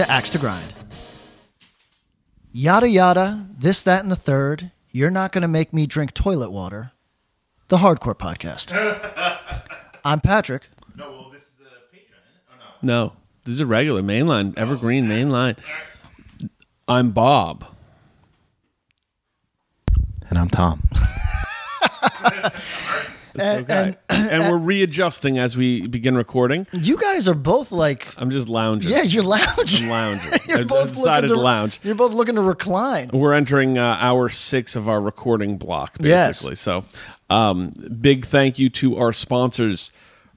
to Axe to Grind. Yada yada, this, that, and the third. You're not going to make me drink toilet water. The Hardcore Podcast. I'm Patrick. No, well, this is a Patreon. Oh, No, this is a regular mainline, evergreen oh, mainline. I'm Bob. And I'm Tom. And, Okay. and And, we're readjusting as we begin recording. you guys are both like, I'm just lounging. yeah, you're lounging. I'm lounging. you're I- I both decided looking to lounge. You're both looking to recline. We're entering uh, hour six of our recording block, Yes. basically. So, um, big thank you to our sponsors,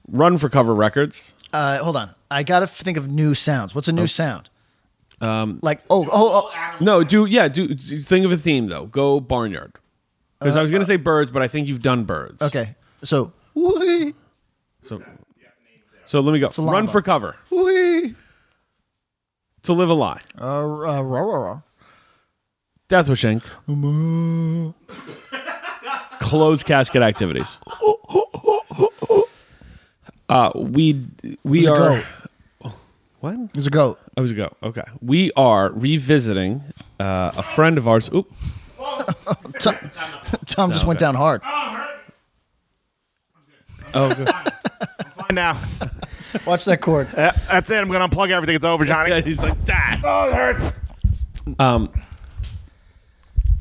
Run for Cover Records. Uh, hold on. I got to think of new sounds. What's a new Oh. sound? Um, like, oh, oh, oh. No, do yeah, do, do think of a theme though. Go barnyard. Because I was going to say birds, but I think you've done birds. Okay. So, wee, So, so let me go. Run one. for cover. wee. To live a lie. Uh, uh, rah, rah, rah. Death Wish Inc. Closed casket activities. Uh, we we Who's a are goat? what? There's a goat. I was a go. Okay, we are revisiting uh, a friend of ours. Oop. Tom, Tom just went okay. down hard. Oh, good. Fine now. Watch that cord. Uh, that's it. I'm going to unplug everything. It's over, Johnny. Yeah, he's like that. Oh, it hurts. Um,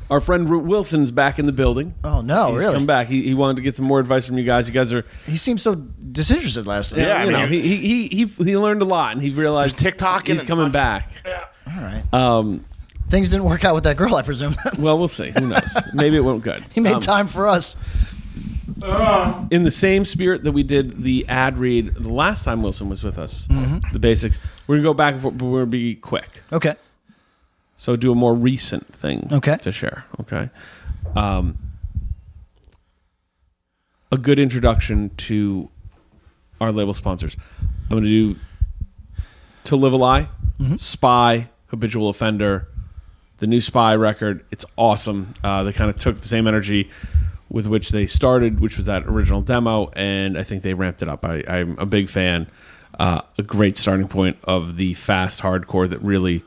our friend Root Wilson's back in the building. Oh no, He's really? come back. He, he wanted to get some more advice from you guys. You guys are, He seemed so disinterested last time. Yeah, I you mean, know, he, he he he he learned a lot, and he realized There's TikTok he's and coming fucking- back. All right. Um, Things didn't work out with that girl, I presume. well, we'll see. Who knows? Maybe it went good. he made Um, time for us. In the same spirit that we did the ad read the last time Wilson was with us. The basics. We're gonna go back and forth, but we're gonna be quick. Okay. So do a more recent thing. Okay. To share. Okay. Um, a good introduction to our label sponsors. I'm gonna do to live a lie, spy, habitual offender, the new spy record. It's awesome. Uh, they kind of took the same energy with which they started, which was that original demo, and I think they ramped it up. I, I'm a big fan. Uh, a great starting point of the fast hardcore that really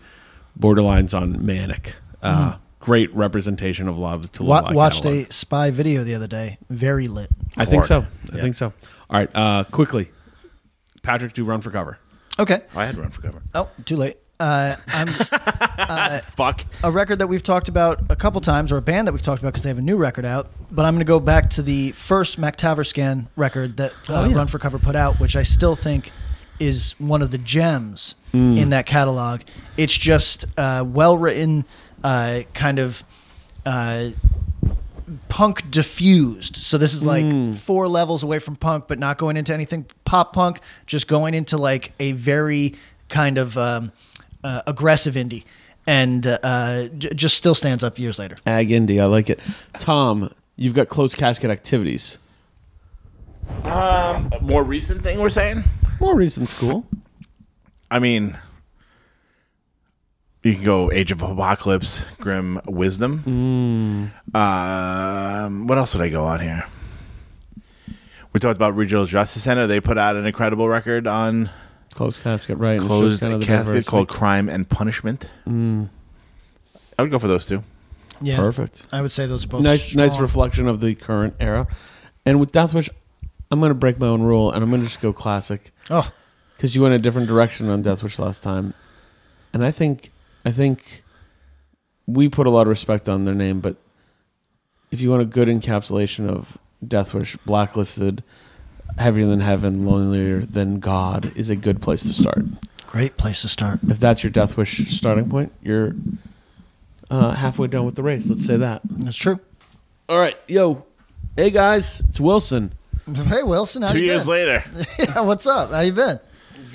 borderlines on manic. Uh, Great representation of a lot of the To Wa- a watched catalog. a spy video the other day. Very lit. I think so. Hard. I think so. All right, uh, quickly, Patrick, do run for cover. Okay. I had run for cover. Oh, too late. Uh, I'm Fuck. a record that we've talked about a couple times, or a band that we've talked about because they have a new record out. But I'm going to go back to the first MacTaverscan record that uh, Oh, yeah. Run for Cover put out, which I still think is one of the gems Mm. in that catalog. It's just uh, well written, uh, kind of uh, punk diffused. So this is like Mm. four levels away from punk, but not going into anything pop punk. Just going into like a very kind of um, uh, aggressive indie, and uh, j- just still stands up years later. Ag Indie, I like it. Tom, you've got closed casket activities. Um, more recent thing we're saying? More recent school. I mean, you can go Age of Apocalypse, Grim Wisdom. Um, what else would I go on here? We talked about Regional Justice Center. They put out an incredible record on Closed casket, right? and it shows closed kind of the casket diversity. called Crime and Punishment. Mm. I would go for those two. Yeah, Perfect. I would say those are both Nice, nice reflection of the current era. And with Deathwish, I'm going to break my own rule, and I'm going to just go classic Oh, because you went a different direction on Deathwish last time, and I think, I think we put a lot of respect on their name, but if you want a good encapsulation of Deathwish, blacklisted, heavier than heaven, lonelier than God is a good place to start. great place to start. If that's your death wish starting point, you're uh, halfway done with the race. Let's say that. That's true. All right, yo, hey guys, it's Wilson. Hey Wilson, how Two you years been? later. yeah, what's up? How you been?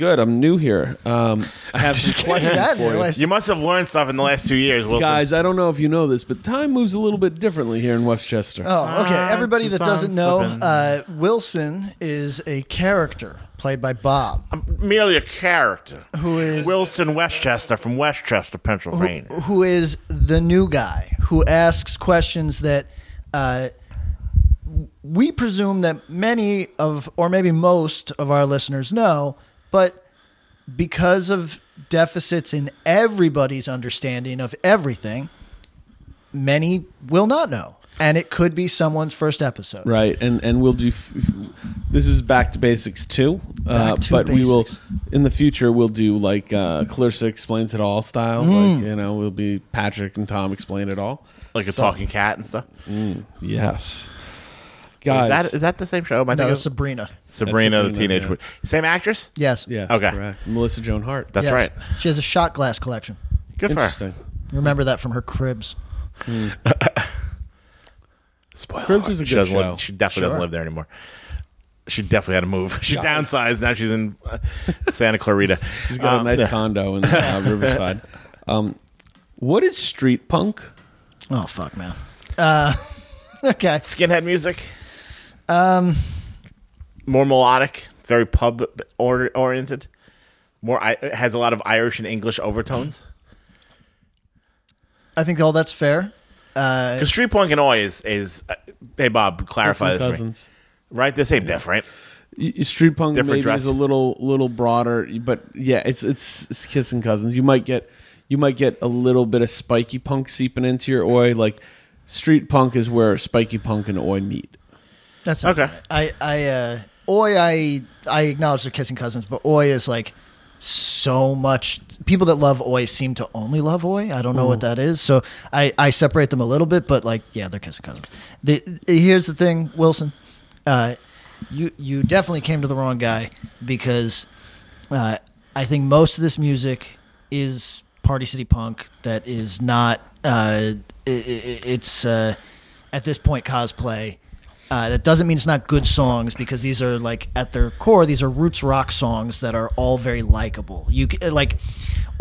Good. I'm new here. Um, I have some questions That for you. You must have learned stuff in the last two years, Wilson. Guys, I don't know if you know this, but time moves a little bit differently here in Westchester. Oh, okay. Ah, Everybody that keeps on doesn't know, slipping. uh, Wilson is a character played by Bob, I'm merely a character. who is Wilson Westchester from Westchester, Pennsylvania. who is the new guy who asks questions that uh, we presume that many of, or maybe most of our listeners know, but because of deficits in everybody's understanding of everything, many will not know. And it could be someone's first episode. Right, and and we'll do. F- f- this is back to basics too, uh, to but we will in the future we'll do like uh, Clarissa explains it all style. Mm. Like you know, we'll be Patrick and Tom explain it all. Like a talking cat and stuff. Yes, guys. Is that, is that the same show? Am I No, thinking it's Sabrina. Sabrina, the Sabrina, teenage yeah. witch. Same actress? Yes. yes, Okay. correct. Melissa Joan Hart. That's Yes. right. She has a shot glass collection. Good for her. Interesting. Remember that from her cribs. Spoiler. Cribs is a she good doesn't show. Live, she definitely Sure. doesn't live there anymore. She definitely had to move. She downsized. Now she's in uh, Santa Clarita. She's got a nice condo in uh, Riverside. Um, what is street punk? Oh fuck, man. Uh, okay. Skinhead music. Um, more melodic, very pub or- oriented. More I- it has a lot of Irish and English overtones. I think all that's fair. Uh, Because street punk and oi is is. Uh, hey Bob, clarify Kissing this for me. cousins. Right, this ain't different. Y- y- Street punk Different maybe dress. is a little little broader, but yeah, it's, it's it's kissing cousins. You might get you might get a little bit of spiky punk seeping into your oi. Like street punk is where spiky punk and oi meet. That's Okay. I I uh, oi I I acknowledge they're kissing cousins, but oi is like so much. People that love oi seem to only love oi. I don't know what that is, so I I separate them a little bit, but like yeah, they're kissing cousins. The, here's the thing, Wilson. Uh, you you definitely came to the wrong guy because uh, I think most of this music is Party City punk that is not. Uh, i i it's uh, at this point cosplay. Uh, that doesn't mean it's not good songs because these are like at their core these are roots rock songs that are all very likable. You like,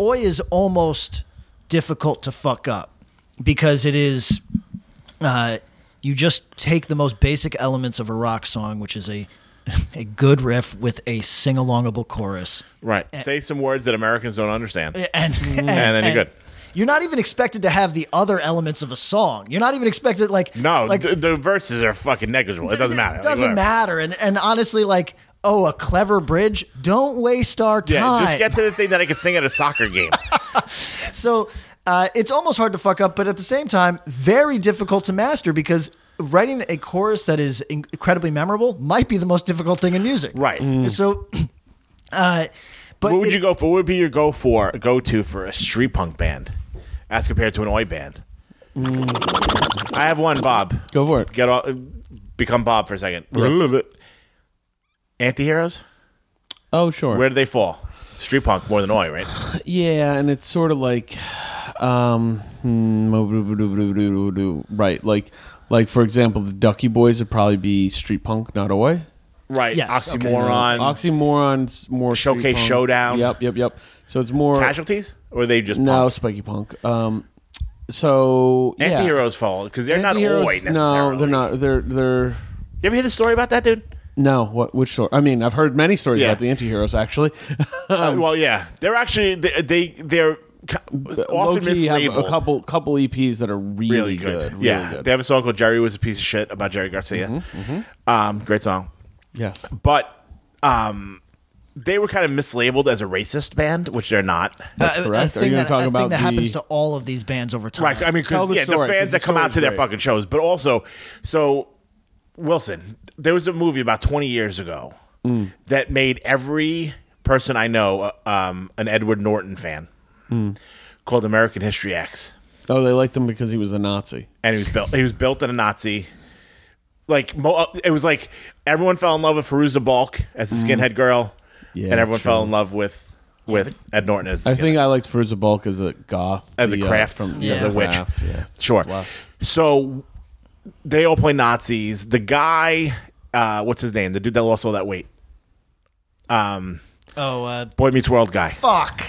Oi is almost difficult to fuck up because it is. Uh, you just take the most basic elements of a rock song, which is a a good riff with a sing alongable chorus, Right. Say some words that Americans don't understand. and, and, And then you're good. You're not even expected to have the other elements of a song. You're not even expected like No, like the, the verses are fucking negligible. It doesn't matter. It doesn't whatever. matter. And and honestly, like oh, a clever bridge. Don't waste our time. Yeah, just get to the thing that I could sing at a soccer game. So uh, it's almost hard to fuck up, but at the same time, very difficult to master because writing a chorus that is in- incredibly memorable might be the most difficult thing in music. Right. So, uh, but what would it- you go for? What would be your go for go to for a street punk band, as compared to an oi band? I have one, Bob. Go for it. Get all, become Bob for a second. Yes. Antiheroes. Oh sure. Where do they fall? Street punk more than oi, right? Yeah, and it's sort of like, um, hmm, right, like, like for example, the Ducky Boys would probably be street punk, not oi. Right. Yes, okay. Oxymoron. Oxymorons more Showcase punk. Showdown. Yep, yep, yep. So it's more Casualties, or are they just no spiky punk. Um, so yeah. Antiheroes fall because they're not oi necessarily. No, they're not. They're they're You ever hear the story about that dude? no. What which story? I mean, I've heard many stories Yeah. about the antiheroes. Actually, Uh, well, yeah, they're actually they, they they're often Low-key have mislabeled. a couple couple EPs that are really, really good. Really yeah, good. they have a song called "Jerry Was a Piece of Shit" about Jerry Garcia. Mm-hmm, Um, great song, yes. but um, they were kind of mislabeled as a racist band, which they're not. That's a- a correct. Are you gonna that, talk a about thing that happens to all of these bands over time. Right. I mean, Tell because the yeah, story, the 'cause fans the that come out story's to their fucking shows, but also, so Wilson, there was a movie about twenty years ago Mm. that made every person I know uh, um, an Edward Norton fan, Mm. called American History X. Oh, they liked him because he was a Nazi. and he was built. He was built in a Nazi. Like uh, it was like everyone fell in love with Fairuza Balk as a skinhead girl, Mm. Yeah, and everyone true. fell in love with with Ed Norton as. a I skinhead. think I liked Fairuza Balk as a goth, As a the, uh, craft, from as a witch. Craft, yeah. sure. Less. So they all play Nazis. The guy, uh, what's his name? The dude that lost all that weight. Um, Oh, uh, Boy Meets World guy. fuck.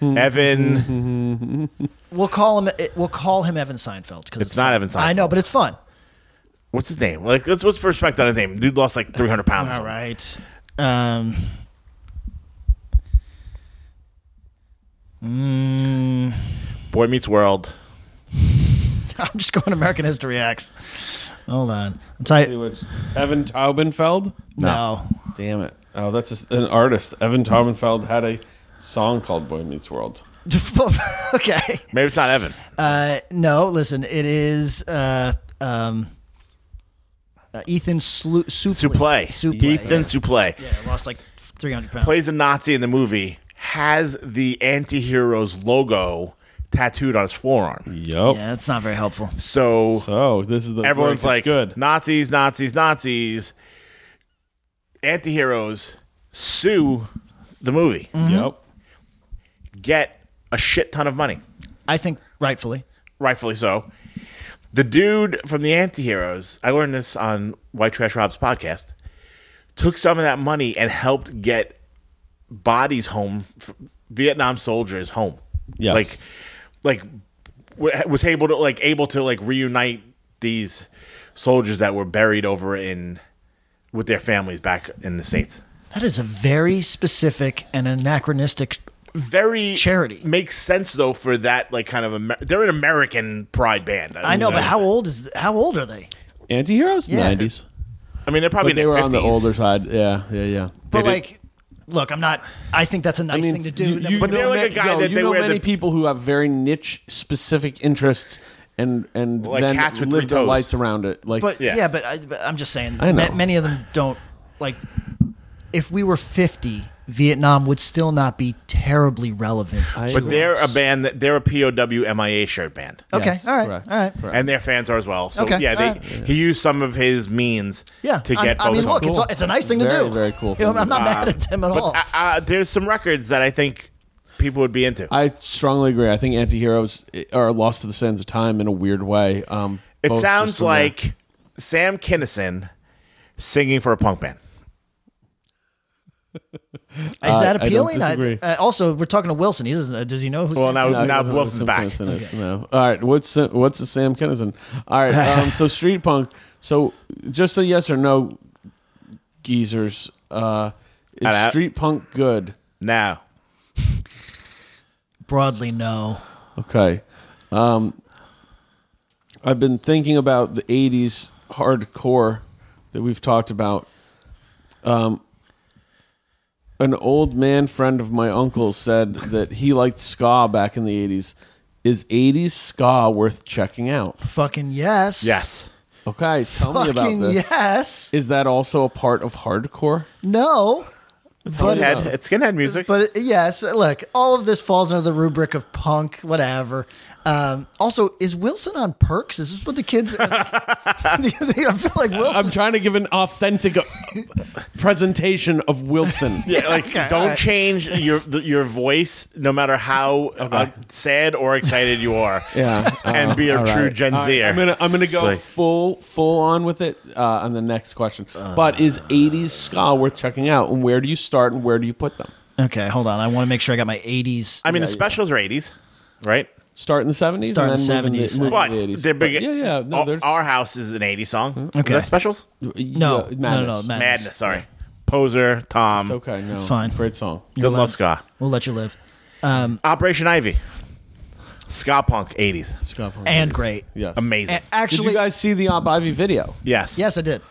Evan. We'll call him. We'll call him Evan Seinfeld because It's not Evan Seinfeld. I know, but it's fun. What's his name? Like, let's let's respect on his name. Dude lost like three hundred pounds. All right. Um. Mm, Boy Meets World. I'm just going American History X. Hold on. I'm See tight. what's Evan Taubenfeld. No. Damn it! Oh, that's a, an artist. Evan Taubenfeld had a song called "Boy Meets World." okay. Maybe it's not Evan. Uh, no. Listen, it is. Uh, um. Uh, Ethan Slu- Suplee. Suplee. Suplee. Ethan Yeah. Suplee Yeah, lost like 300 pounds. plays a Nazi in the movie. Has the anti-heroes logo tattooed on his forearm. Yep. Yeah, that's not very helpful. So So this is the everyone's like, good. Nazis, Nazis, Nazis. Anti-heroes sue the movie. Mm-hmm. Yep. Get a shit ton of money. I think rightfully. rightfully so. The dude from the Antiheroes, I learned this on White Trash Rob's podcast, took some of that money and helped get bodies home, Vietnam soldiers home. Yes. Like, like was able to like able to like reunite these soldiers that were buried over in with their families back in the states. That is a very specific and anachronistic. Very Charity. makes sense though for that like kind of Amer- they're an American pride band. I know, but how old is how old are they? Anti-heroes, Yeah. nineties. I mean they're probably But they in were their on the older side. Yeah, yeah, yeah. But They did- like, look, I'm not. I think that's a nice thing to do. You, you But know they're like a guy yo, that you they know wear many the- people who have very niche, specific interests, and and Like then cats with live their toes. lights around it. Like, But Yeah. yeah, but, I, but I'm just saying. I know. ma- many of them don't like. If we were 50, Vietnam would still not be terribly relevant. I But they're a band that they're a POW MIA shirt band. okay, Yes, all right, correct, all right. correct. And their fans are as well. So Okay, yeah, they all right. he used some of his means Yeah, to I- get I, mean, look, home. it's, a- it's a nice thing to Very, do. very cool You know, thing I'm to not mad at them at all. Uh, uh, there's some records that I think people would be into. I strongly agree. I think anti-heroes are lost to the sands of time in a weird way. Um, it both sounds from their- like Sam Kinison singing for a punk band. Is that I don't appealing? disagree. uh, also, we're talking to Wilson. He doesn't. Uh, does he know who's? Well, now No, he now doesn't know Wilson's who back. Sam Kinison is, no. All right, what's what's the Sam Kinison? All right, um, so street punk. So just a yes or no, geezers. Uh, is Hello. street punk good? Now, broadly no. Okay. Um, I've been thinking about the 80s hardcore that we've talked about. Um, an old man friend of my uncle said that he liked ska back in the 80s. Is 80s ska worth checking out? Fucking yes. yes. Okay, tell me about Fucking this. yes. Is that also a part of hardcore? No. But Skinhead, it's, it's skinhead music. but yes, look, all of this falls under the rubric of punk, whatever. Um, also, is Wilson on perks? Is this what the kids? I feel like Wilson. I'm trying to give an authentic uh, presentation of Wilson. yeah, like Okay, don't all right. change your your voice, no matter how uh, sad or excited you are. Yeah, And uh, be a true right. Gen All right, Zer. I'm gonna I'm gonna go Like- full full on with it uh, on the next question. but is '80s ska worth checking out, and where do you start, and where do you put them? okay, hold on. I want to make sure I got my 80s. I mean, Yeah, the yeah. specials are 80s, right? Start in the '70s, Start in and then move 70s. in the, move But the '80s. they're big. But yeah, yeah. No, our, our house is an 80s song. Okay. Is that specials? No, yeah, no, no, Madness. no, Madness. Madness. Sorry. Poser, Tom. It's okay. No, It's fine. Great song. Didn't love ska. We'll let you live. Um, Operation Ivy. Ska punk 80s. Ska punk And 80s. great. Yes. Amazing. A- Did actually, you guys see the Op Ivy video? yes. yes, I did.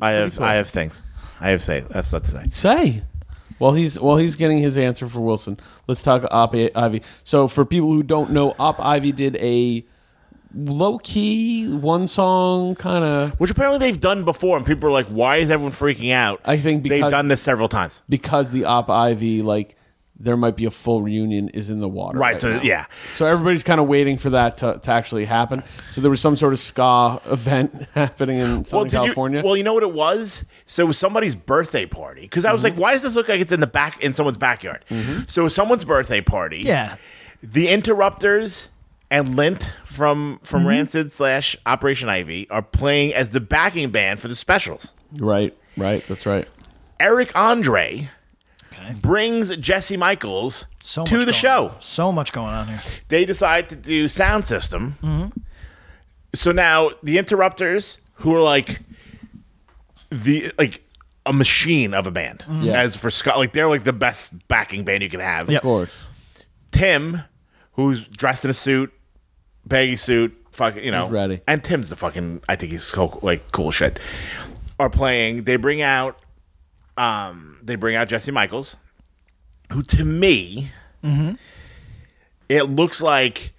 I have cool. I have things. I have say I have stuff to say. Say. While he's while he's getting his answer for Wilson, let's talk Op Ivy. So for people who don't know, Op Ivy did a low key one song kind of Which apparently they've done before, and people are like, "Why is everyone freaking out?" I think they've done this several times. because the Op Ivy like there might be a full reunion is in the water. Right, so, now. yeah. So everybody's kind of waiting for that to, to actually happen. So there was some sort of ska event happening in Southern did California. You, well, you know what it was? So it was somebody's birthday party. Because I was Mm-hmm. like, why does this look like it's in the back in someone's backyard? So it was someone's birthday party. Yeah. The Interrupters and Lint from from Mm-hmm. Rancid slash Operation Ivy are playing as the backing band for the specials. Right, right. That's right. Eric Andre Okay. brings Jesse Michaels So to much the going show. on. So much going on here. They decide to do sound system. Mm-hmm. So now the interrupters, who are like the like a machine of a band, Mm-hmm. Yeah. as for Scott, like they're like the best backing band you can have. Yep. Of course. Tim, who's dressed in a suit, baggy suit, fucking, you know, He's ready. And Tim's the fucking, I think he's so like cool shit. Are playing. They bring out, um, they bring out Jesse Michaels, who to me, it looks like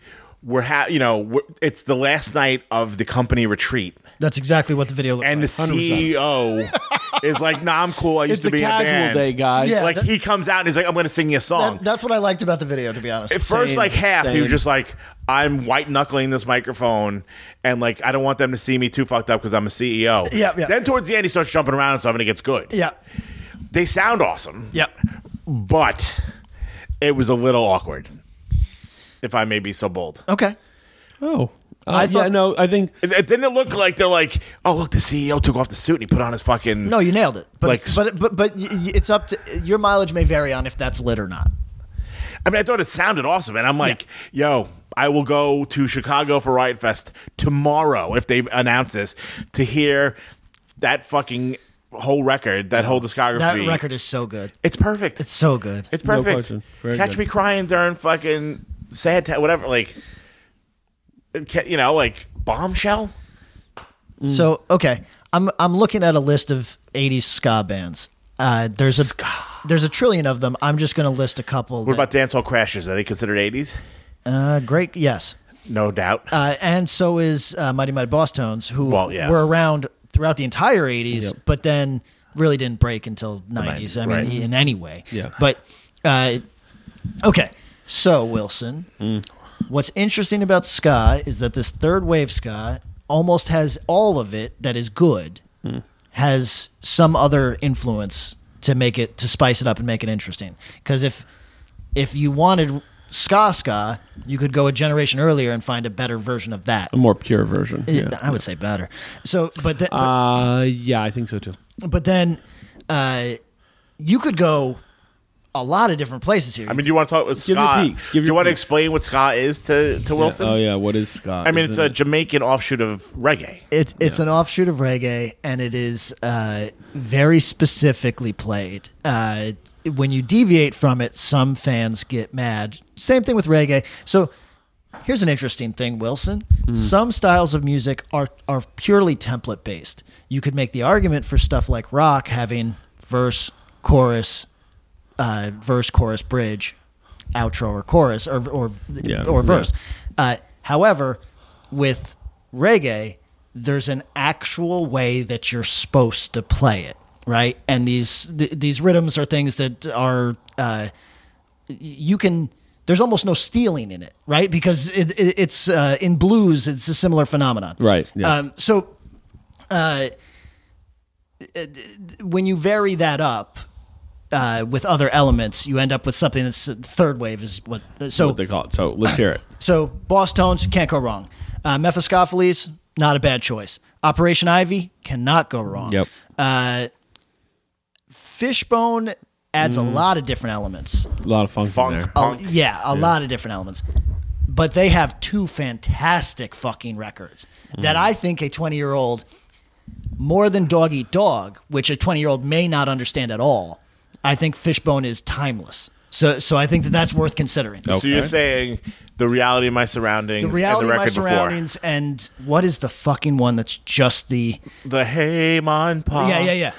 we're ha- you know, we're, it's the last night of the company retreat. That's exactly what the video looks like. And the like. CEO is like, "Nah, I'm cool. I used It's to be in a casual band." day, guys. Yeah. Like he comes out and he's like, "I'm going to sing you a song." That- that's what I liked about the video, to be honest. At first, like half, he was just like, "I'm white knuckling this microphone, and like I don't want them to see me too fucked up because I'm a CEO." Yeah, yeah. Then towards the end, he starts jumping around and stuff, and it gets good. yeah, They sound awesome, yeah. but it was a little awkward, if I may be so bold. Okay. Oh. Uh, I yeah, thought- no, I think It, it didn't look like they're like, "Oh, look, the CEO took off the suit and he put on his fucking." No, you nailed it. But Like- but but but y- y- it's up to your mileage may vary on if that's lit or not. I mean, I thought it sounded awesome, and I'm like, "Yo, I will go to Chicago for Riot Fest tomorrow if they announce this to hear that fucking whole record, that whole discography." That record is so good. It's perfect. It's so good. It's No perfect. question. Very Catch good. me crying during fucking sad, ta- whatever. Like, ca- you know, like bombshell. So okay, I'm I'm looking at a list of '80s ska bands. Uh, there's a Ska. there's a trillion of them. I'm just going to list a couple. What about dancehall crashers? Are they considered '80s? Uh, great? Yes, No doubt. uh, and so is uh, Mighty Mighty Bosstones, who Well, yeah. were around throughout the entire '80s, Yep. but then really didn't break until '90s. 90s, I mean, right. in any way. Yeah. But uh, okay, so Wilson, Mm. what's interesting about ska is that this third wave ska almost has all of it that is good Mm. has some other influence to make it to spice it up and make it interesting. Because if if you wanted ska ska, you could go a generation earlier and find a better version of that. a more pure version. Yeah, Yeah. I would say better. So, but the, but, Uh, yeah, I think so too. but then uh, you could go a lot of different places here. I mean, do you want to talk with Scott? Give your ska? peaks. Give do you your want to explain what ska is to to Wilson? Oh yeah, what is Scott? I mean, it's a Jamaican offshoot of reggae. It's it's an offshoot of reggae, and it is uh, very specifically played. Uh, when you deviate from it, some fans get mad. Same thing with reggae. So here's an interesting thing, Wilson. Some styles of music are are purely template based. You could make the argument for stuff like rock having verse, chorus, uh, verse, chorus, bridge, outro, or chorus, or or Yeah, or yeah. verse. Uh, however, with reggae, there's an actual way that you're supposed to play it, right? And these th- these rhythms are things that are uh, you can. There's almost no stealing in it, right? Because it, it, it's uh, in blues, it's a similar phenomenon, Right, yes. Um, so, uh, when you vary that up uh, with other elements, you end up with something that's third wave is what. So what they call it. So let's hear it. so Bosstones can't go wrong. Uh, Mephiskapheles, not a bad choice. Operation Ivy cannot go wrong. Yep. Uh, Fishbone adds a mm-hmm. lot of different elements. A lot of funk, Funk. in there. A- Punk. yeah, a lot of different elements. But they have two fantastic fucking records that mm. I think a 20 year old, more than Dog Eat Dog, which a 20 year old may not understand at all, I think Fishbone is timeless. So, so I think that that's worth considering. So you're Okay. saying the reality of my surroundings, The reality and the of my record surroundings, and what is the fucking one that's just the? before. The Hey Mon Pa. yeah, yeah, yeah.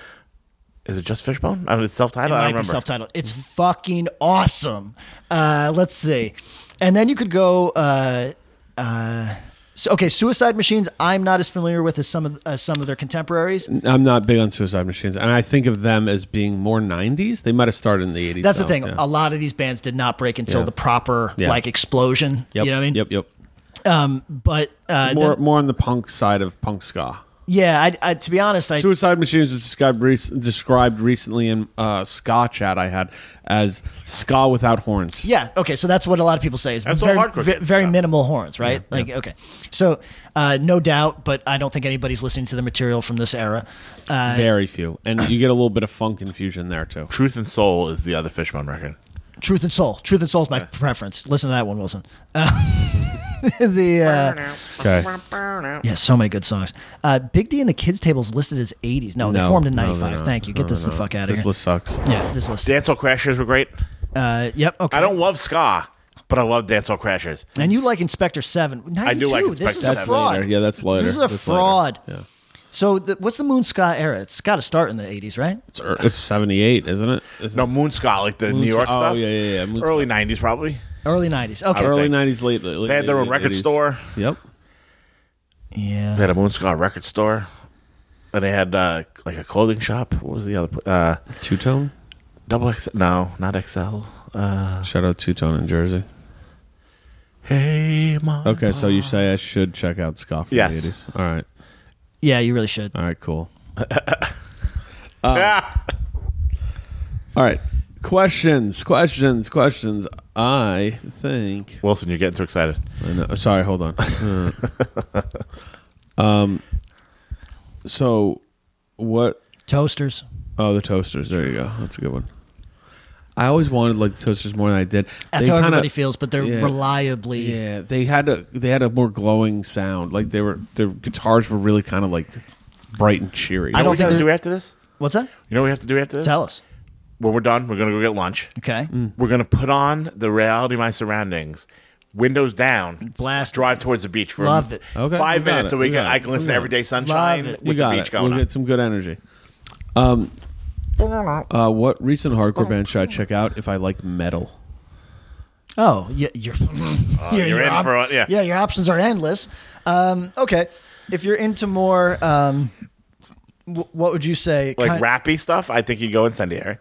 Is it just Fishbone? I mean, it's self-titled. It I don't be remember. self-titled. It's fucking awesome. Uh, let's see, and then you could go. Uh, uh, so, okay, Suicide Machines. I'm not as familiar with as some of uh, some of their contemporaries. I'm not big on Suicide Machines, and I think of them as being more '90s. They might have started in the '80s. That's the though. thing. Yeah. A lot of these bands did not break until Yeah. the proper Yeah. like explosion. Yep. You know what I mean? Yep. Yep. Um, but uh, More then- more on the punk side of punk ska. Yeah, I, I, to be honest, I Suicide Machines was described, rec- described recently in uh, ska chat I had as ska without horns. Yeah. Okay. So that's what a lot of people say is That's all very, hardcore ve- kids very stuff. minimal horns, right? like okay. So uh, no doubt, but I don't think anybody's listening to the material from this era. Uh, Very few. And you get a little bit of funk infusion there, too. Truth and Soul is the other Fishbone record. Truth and Soul. Truth and Soul is my preference. Listen to that one, Wilson. Uh, the uh, Okay. yeah, so many good songs. Uh, Big D and the Kids Table is listed as '80s. No, they formed in no, they're '95. not. Thank you. Get this the fuck out of This here. This list sucks. yeah, this list. Dancehall Crashers were great. Uh, yep. Okay. I don't love ska, but I love Dancehall Crashers. And you like Inspector Seven? 92. I do like This Inspector is a Seven. That's fraud. later. Yeah, that's later. This is a That's later. fraud. Yeah. So, the, what's the Moon Ska era? It's got to start in the '80s, right? It's, er- it's 78, isn't it? Isn't No, it- Moon Ska, like the Moon New York Ska- oh, stuff. yeah, yeah, yeah. Moon Early 90s, probably. Early '90s. Okay. Early think. 90s, late, late. They had their own late record 80s. store. Yep. Yeah. They had a Moon Ska record store. And they had uh, like a clothing shop. What was the other? Uh, Two Tone? double XL. No, not XL. Uh, Shout out Two Tone in Jersey. hey, mom. Okay, so you say I should check out Ska from Yes. the 80s. All right. Yeah, you really should. All right, cool. Uh, All right. Questions, questions, questions. I think. Wilson, you're getting too excited. I know, sorry, hold on. Uh, um, so, what? Toasters. Oh, the toasters. There you go. That's a good one. I always wanted like toasters more than I did. That's They how kinda- everybody feels, but they're yeah. reliably. Yeah, they had a they had a more glowing sound. Like they were their guitars were really kind of like bright and cheery. I know don't what we think have to do after this? What's that? You know what we have to do after this? Tell us. When we're done, we're going to go get lunch. Okay. We're going to put on the reality of my surroundings. Windows down, Blast. drive towards the beach for Love it. Okay, five we minutes, it. so we We can, I can listen to got Everyday Love Sunshine it. with we got the beach it. going We'll on. get some good energy. Um, uh, what recent hardcore band should I check out if I like metal? Oh, yeah, you're you're, you're in op- for it, yeah. Yeah, your options are endless. Um, okay, if you're into more, um, w- what would you say? like Kind- rappy stuff, I think you go incendiary.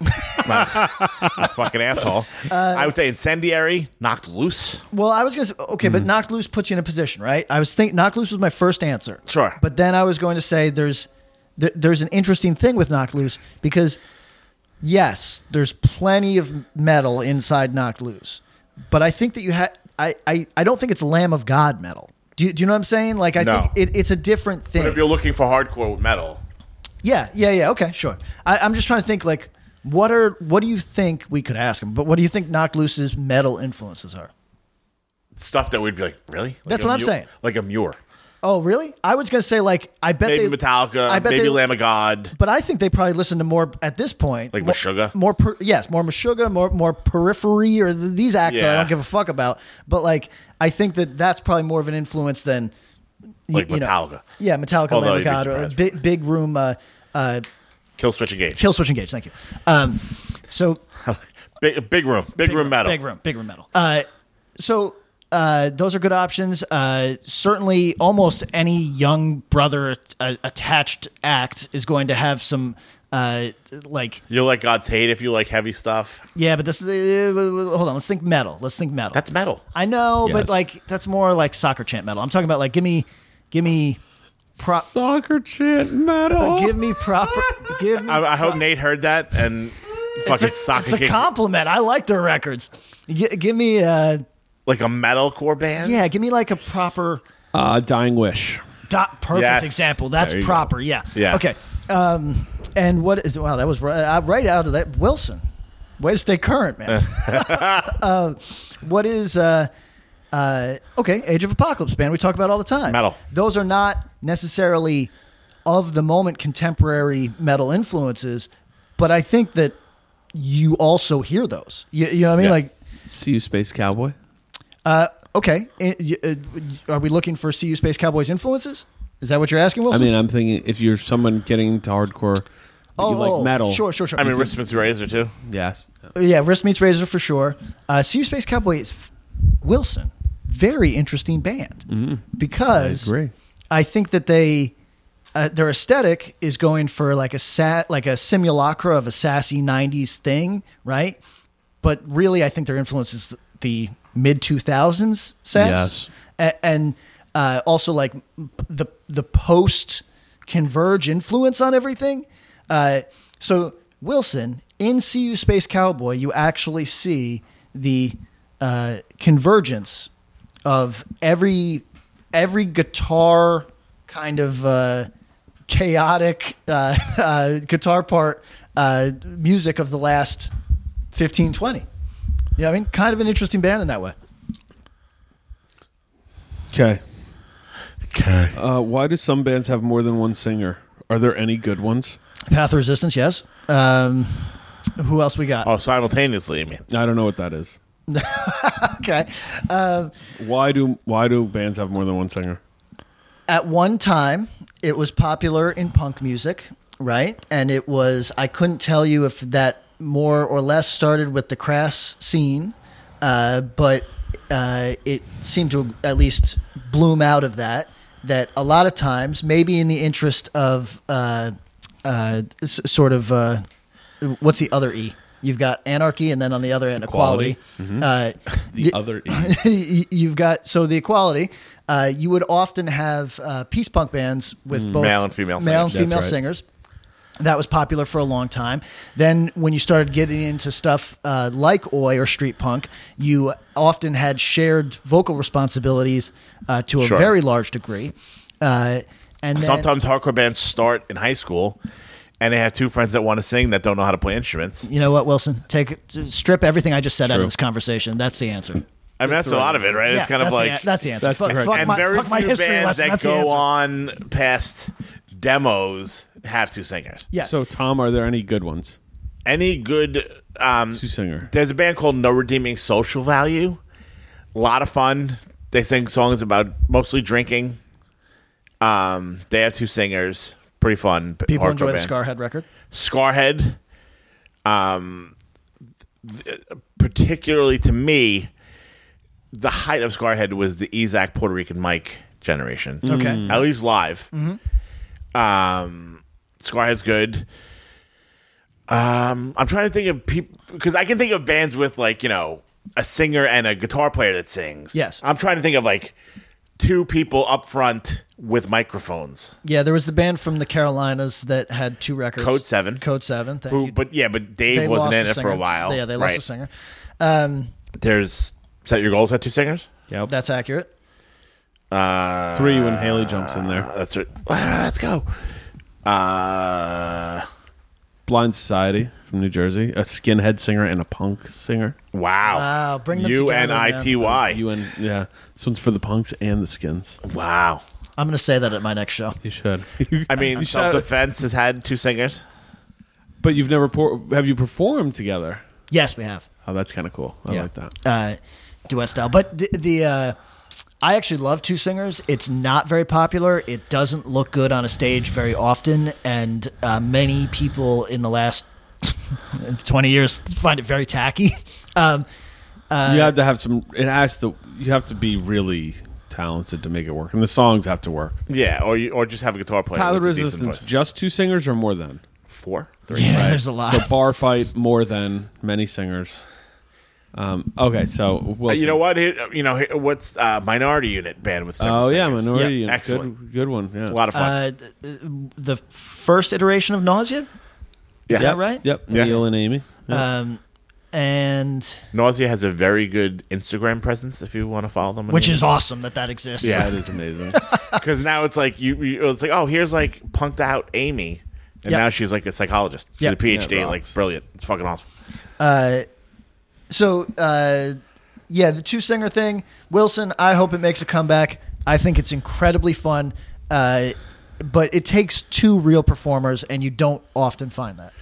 My- a fucking asshole. Uh, I would say incendiary, knocked loose. Well, I was gonna say okay, Mm. but knocked loose puts you in a position, right? I was think knocked loose was my first answer. Sure. but then I was going to say there's th- there's an interesting thing with knocked loose because yes, there's plenty of metal inside knocked loose, but I think that you had I, I I don't think it's Lamb of God metal. Do you, do you know what I'm saying? Like I No. think it, it's a different thing. But if you're looking for hardcore metal, Yeah, yeah, yeah. Okay, sure. I, I'm just trying to think like what are what do you think we could ask him? But what do you think Knocked Loose's metal influences are? stuff that we'd be like, really? Like That's a what I'm Muir- saying. Like a Muir. Oh, really? I was gonna say like I bet Maybe they Metallica, I bet maybe they- Lamb of God. But I think they probably listen to more at this point. Like more, Meshuggah? More, per, yes, more Meshuggah, more more Periphery, or th- these acts that I don't give a fuck about. But like, I think that that's probably more of an influence than Like you know- Metallica. yeah, Metallica, Although Lamb of God, or big big room, uh, uh, Killswitch Engage. kill switch engage. Thank you. Um, so Big, big room. Big, room metal. Big room, big room metal. Uh, so uh, those are good options. Uh, certainly, almost any young brother uh, attached act is going to have some. Uh, like you'll like God's hate if you like heavy stuff. yeah, but this. Uh, hold on, let's think metal. Let's think metal. That's metal. I know, but like that's more like soccer chant metal. I'm talking about like give me, give me, pro- Soccer chant metal. give me proper, give me. I, I hope Nate heard that and it's fucking a, soccer it's a compliment. I like their records. G- give me, uh, like a metal core band. yeah, give me like a proper. uh, Dying Wish. Dot, perfect Yes. example. That's There you go. proper. Yeah. Yeah. Okay. Um, and what is wow? That was right, uh, right out of that Wilson. Way to stay current, man. uh, what is uh, uh, okay? Age of Apocalypse band we talk about all the time. Metal. Those are not necessarily of the moment contemporary metal influences, but I think that you also hear those. You, you know what I mean? Yes. Like See you, Space Cowboy. Uh, okay, uh, are we looking for CU Space Cowboys influences? Is that what you're asking, Wilson? I mean, I'm thinking if you're someone getting into hardcore, but you like metal. Oh, Sure, sure, sure. I mean, wrist meets Razor too. Yes. yeah, wrist meets razor for sure. Uh, SeeYouSpaceCowboy is Wilson. Very interesting band because Mm-hmm. I agree. I think that they uh, their aesthetic is going for like a sat like a simulacra of a sassy '90s thing, right? But really, I think their influence is the, mid 2000s sass, Yes. A- and uh, also like the the post converge influence on everything. Uh, so Wilson in SeeYouSpaceCowboy," you actually see the uh, convergence of every every guitar kind of uh, chaotic uh, uh, guitar part uh, music of the last 15, 20. You know what I mean? Kind of an interesting band in that way. Okay. Okay. Uh, why do some bands have more than one singer? Are there any good ones? Path of Resistance, yes. Um, who else we got? Oh, simultaneously. I mean, I don't know what that is. Okay. Uh, Why do why do bands have more than one singer? at one time, it was popular in punk music, right? And it was, I couldn't tell you if that more or less started with the crass scene, uh, but uh, it seemed to at least bloom out of that. That a lot of times, maybe in the interest of uh, uh, s- sort of, uh, what's the other E? You've got anarchy, and then on the other end, equality. Uh, The other E. Y- you've got so the equality. Uh, you would often have uh, peace punk bands with both Male and female male and female right. singers. That was popular for a long time. Then, when you started getting into stuff uh, like oi or street punk, you often had shared vocal responsibilities uh, to a Sure. very large degree. Uh, and then, sometimes hardcore bands start in high school, and they have two friends that want to sing that don't know how to play instruments. you know what, Wilson? Take strip everything I just said out True. of this conversation. That's the answer. I mean, that's a lot of it, right? Yeah, it's kind of that's the like an- that's the answer. That's fuck, correct. fuck and my, very fuck my few history bands lesson. that That's the go answer. on past demos have two singers. Yeah. So Tom, are there any good ones? Any good um, Two singer. There's a band called No Redeeming Social Value. A lot of fun. They sing songs about mostly drinking. Um, they have two singers. Pretty fun. People hardcore enjoy the band. Scarhead record. Scarhead. Um, th- particularly to me, the height of Scarhead was the Isaac Puerto Rican Mike generation. Okay. At least live. Um, Scarhead's good. Um, I'm trying to think of people because I can think of bands with like you know a singer and a guitar player that sings. Yes. I'm trying to think of like two people up front with microphones. Yeah, there was the band from the Carolinas that had two records. Code Seven. Code Seven. Thank Who, you. but yeah, but Dave They wasn't in a it for a while. Yeah, they lost right. a singer. Um, There's set your goals at two singers. Yep. that's accurate. Uh, Three when Haley jumps in there. that's right. Let's go. Uh, Blind Society from New Jersey, a skinhead singer and a punk singer. wow. Wow, bring them U together, N I T Y. You and yeah, this one's for the punks and the skins. Wow. I'm going to say that at my next show. You should. I mean, self defense has had two singers. but you've never por- have you performed together? Yes, we have. Oh, that's kind of cool. I yeah. like that. Uh, duet style. But the, the uh, I actually love Two Singers. It's not very popular. It doesn't look good on a stage very often, and uh, many people in the last 20 years find it very tacky. Um, uh, you have to have some. It has to. You have to be really talented to make it work, and the songs have to work. Yeah, or you, or just have a guitar player. Path of with a decent Resistance, voice. just two singers or more than? Four, three. yeah, there's a lot. So bar fight more than many singers. Um, okay, so Uh, Wilson. You know what? You know what's uh, Minority Unit band with several Oh yeah, singers. Minority. Yeah, Unit. excellent. Good, good one. Yeah. A lot of fun. Uh, the first iteration of Nausea, yes. is that right? Yep. Yeah. Neil and Amy. Yeah. Um, and Nausea has a very good Instagram presence if you want to follow them. which the- is awesome that that exists. Yeah. that is amazing. because now it's like you, you. It's like oh, here's like punked out Amy, and Yep. now she's like a psychologist. She's Yep. a PhD, Yeah, like brilliant. It's fucking awesome. Uh, so uh, yeah, the two singer thing, Wilson. I hope it makes a comeback. I think it's incredibly fun, uh, but it takes two real performers, and you don't often find that.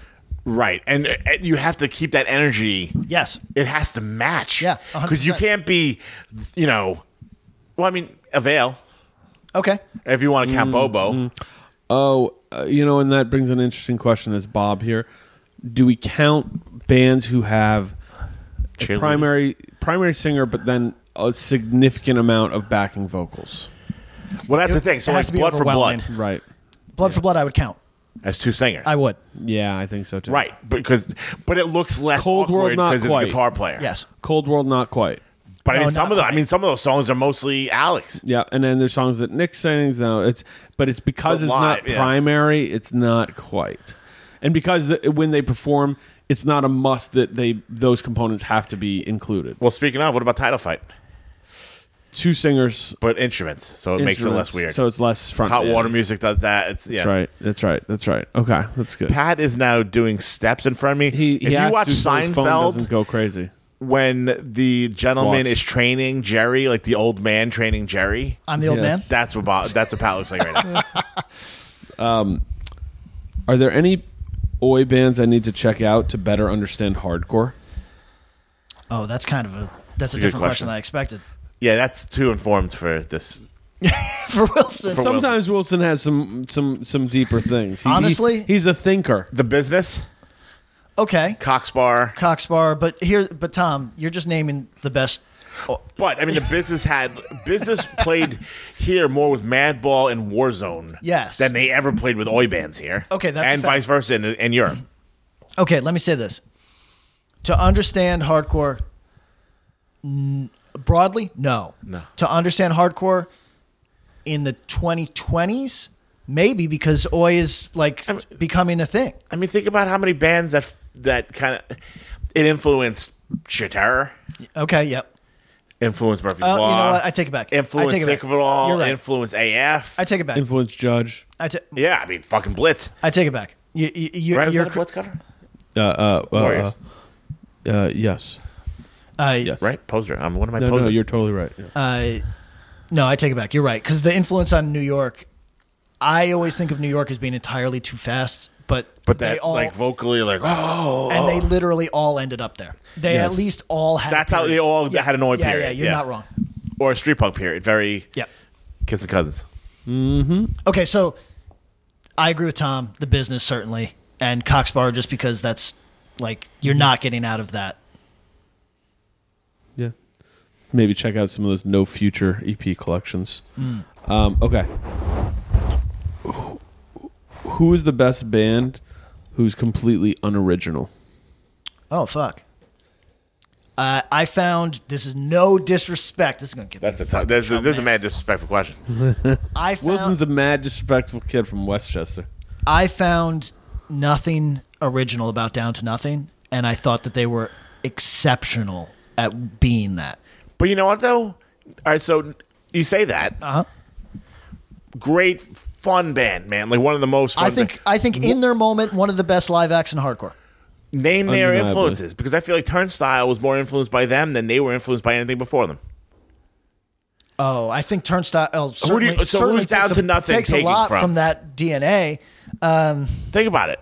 Right, and, and you have to keep that energy. Yes, It has to match. Yeah, because you can't be, you know. Well, I mean, avail okay. if you want to Mm, count Bobo. oh, uh, you know, and that brings an interesting question. As Bob here, do we count bands who have a Cheerleaders. primary primary singer, but then a significant amount of backing vocals? Well, that's It- the thing. So it has like to be blood for overwhelming. blood Right. Blood for blood, I would count. as two singers. I would. Yeah, I think so too. right, because but it looks less Cold World, awkward not because it's a quite. guitar player. Yes. Cold World, not quite. But I mean, some not of the, I mean, some of those songs are mostly Alex. Yeah, and then there's songs that Nick sings. now. it's but it's because But it's live, not yeah. primary. It's not quite, and because the, when they perform, it's not a must that they those components have to be included. Well, speaking of, what about Title Fight? Two singers, But instruments, so it makes it less weird. So it's less front. Hot band. water music does that. It's yeah. That's right. That's right. That's right. Okay, that's good. Pat is now doing steps in front of me. he, if he you watch to so his phone doesn't Seinfeld, go crazy. when the gentleman Watch. is training Jerry, like the old man training Jerry, I'm the old Yes. that's what Bob, that's what Pat looks like right now. um, Are there any Oi bands I need to check out to better understand hardcore? Oh, that's kind of a that's a, a different question. question. than I expected. yeah, that's too informed for this. For Wilson, For- Sometimes Wilson has some some some deeper things. He- he- Honestly? he's a thinker. The business, okay, Cock Sparrer, Cock Sparrer, but here, but Tom, you're just naming the best. Oh, but I mean, the business had business played here more with Madball and Warzone, Yes. than they ever played with Oi bands here. Okay, that's a and fact. vice versa in, in Europe. Okay, let me say this: to understand hardcore n- broadly, no, No. To understand hardcore in the 2020s, maybe because Oi is like becoming a thing. I mean, think about how many bands that that kind of it influenced Sheer Okay, yep. Influenced Murphy's Uh, you Law. know what? I take it back. I Influenced take it Sick of It All. You're right. Influenced AF. I take it back. Influence Judge. I, ta- yeah, I mean, fucking Blitz. I take it back. You, you, you, Right? Was you're that a Blitz cover? Uh, uh, uh, Warriors. uh, uh, yes. uh, Yes. Right? Poser. I'm one of my No, poser. no, you're totally right. Yeah. Uh, no, I take it back. You're right because the influence on New York. I always think of New York as being entirely too fast, but but they that, all, like, vocally, like, oh. and they literally all ended up there. They Yes. at least all had. a That's how they all had an Oi yeah, period, Yeah, you're yeah. not wrong. Or a street punk period. Very Yep. and cousins. Okay, so I agree with Tom. The business certainly, and Cock Sparrer just because that's like you're not getting out of that. Yeah. Maybe check out some of those No Future EP collections. Um, okay. Who- Who is the best band who's completely unoriginal? Oh fuck. Uh, I found this is no disrespect. This is going to get That's a tough. There's, a, there's a mad disrespectful question. I found, Wilson's a mad, disrespectful kid from Westchester. I found nothing original about Down to Nothing, and I thought that they were exceptional at being that. But you know what, though? All right, so you say that. Uh huh. Great, fun band, man. Like one of the most fun I think ba- I think in their moment, one of the best live acts in hardcore. Name their Undeniably. influences because I feel like Turnstile was more influenced by them than they were influenced by anything before them. Oh, I think Turnstile. Oh, Who do certainly, you- so certainly who's Down takes to a, Nothing takes a lot from? from that DNA. Um, Think about it.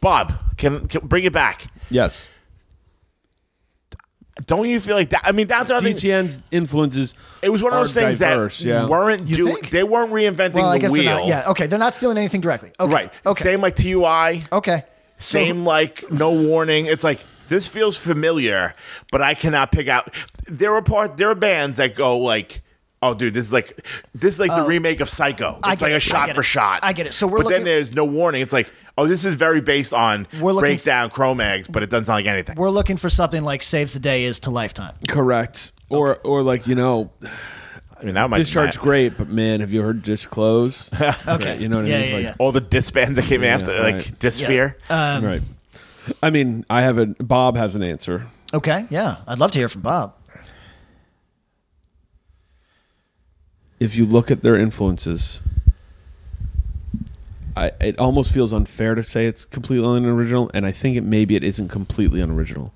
Bob, can, can bring it back. Yes. Don't you feel like that? I mean, Down to Nothing. DTN's influences. It was one of those things diverse, that yeah. weren't You doing. think? They weren't reinventing well, I the guess wheel. they're not. Yeah. Okay, they're not stealing anything directly. Okay. Right. Okay. Same like TUI. Okay. Same like no warning. It's like this feels familiar, but I cannot pick out. There are part. There are bands that go like, "Oh, dude, this is like this is like the oh. remake of Psycho. I It's get like it, a I shot get for it. shot. I get it. So we're but looking- then there's no warning. It's like, oh, this is very based on We're looking- breakdown Cro-Mags, but it doesn't sound like anything. We're looking for something like Saves the Day is to Lifetime. Correct. Or, or like you know, I mean, that might discharge great, but man, have you heard disclose? okay, you know what Yeah, I mean. yeah, like, yeah. All the disbands that came Yeah, after, right. like Dysphere. Um, right. I mean, I have a Bob has an answer. Okay. Yeah. I'd love to hear from Bob. If you look at their influences, I it almost feels unfair to say it's completely unoriginal, and I think it maybe it isn't completely unoriginal.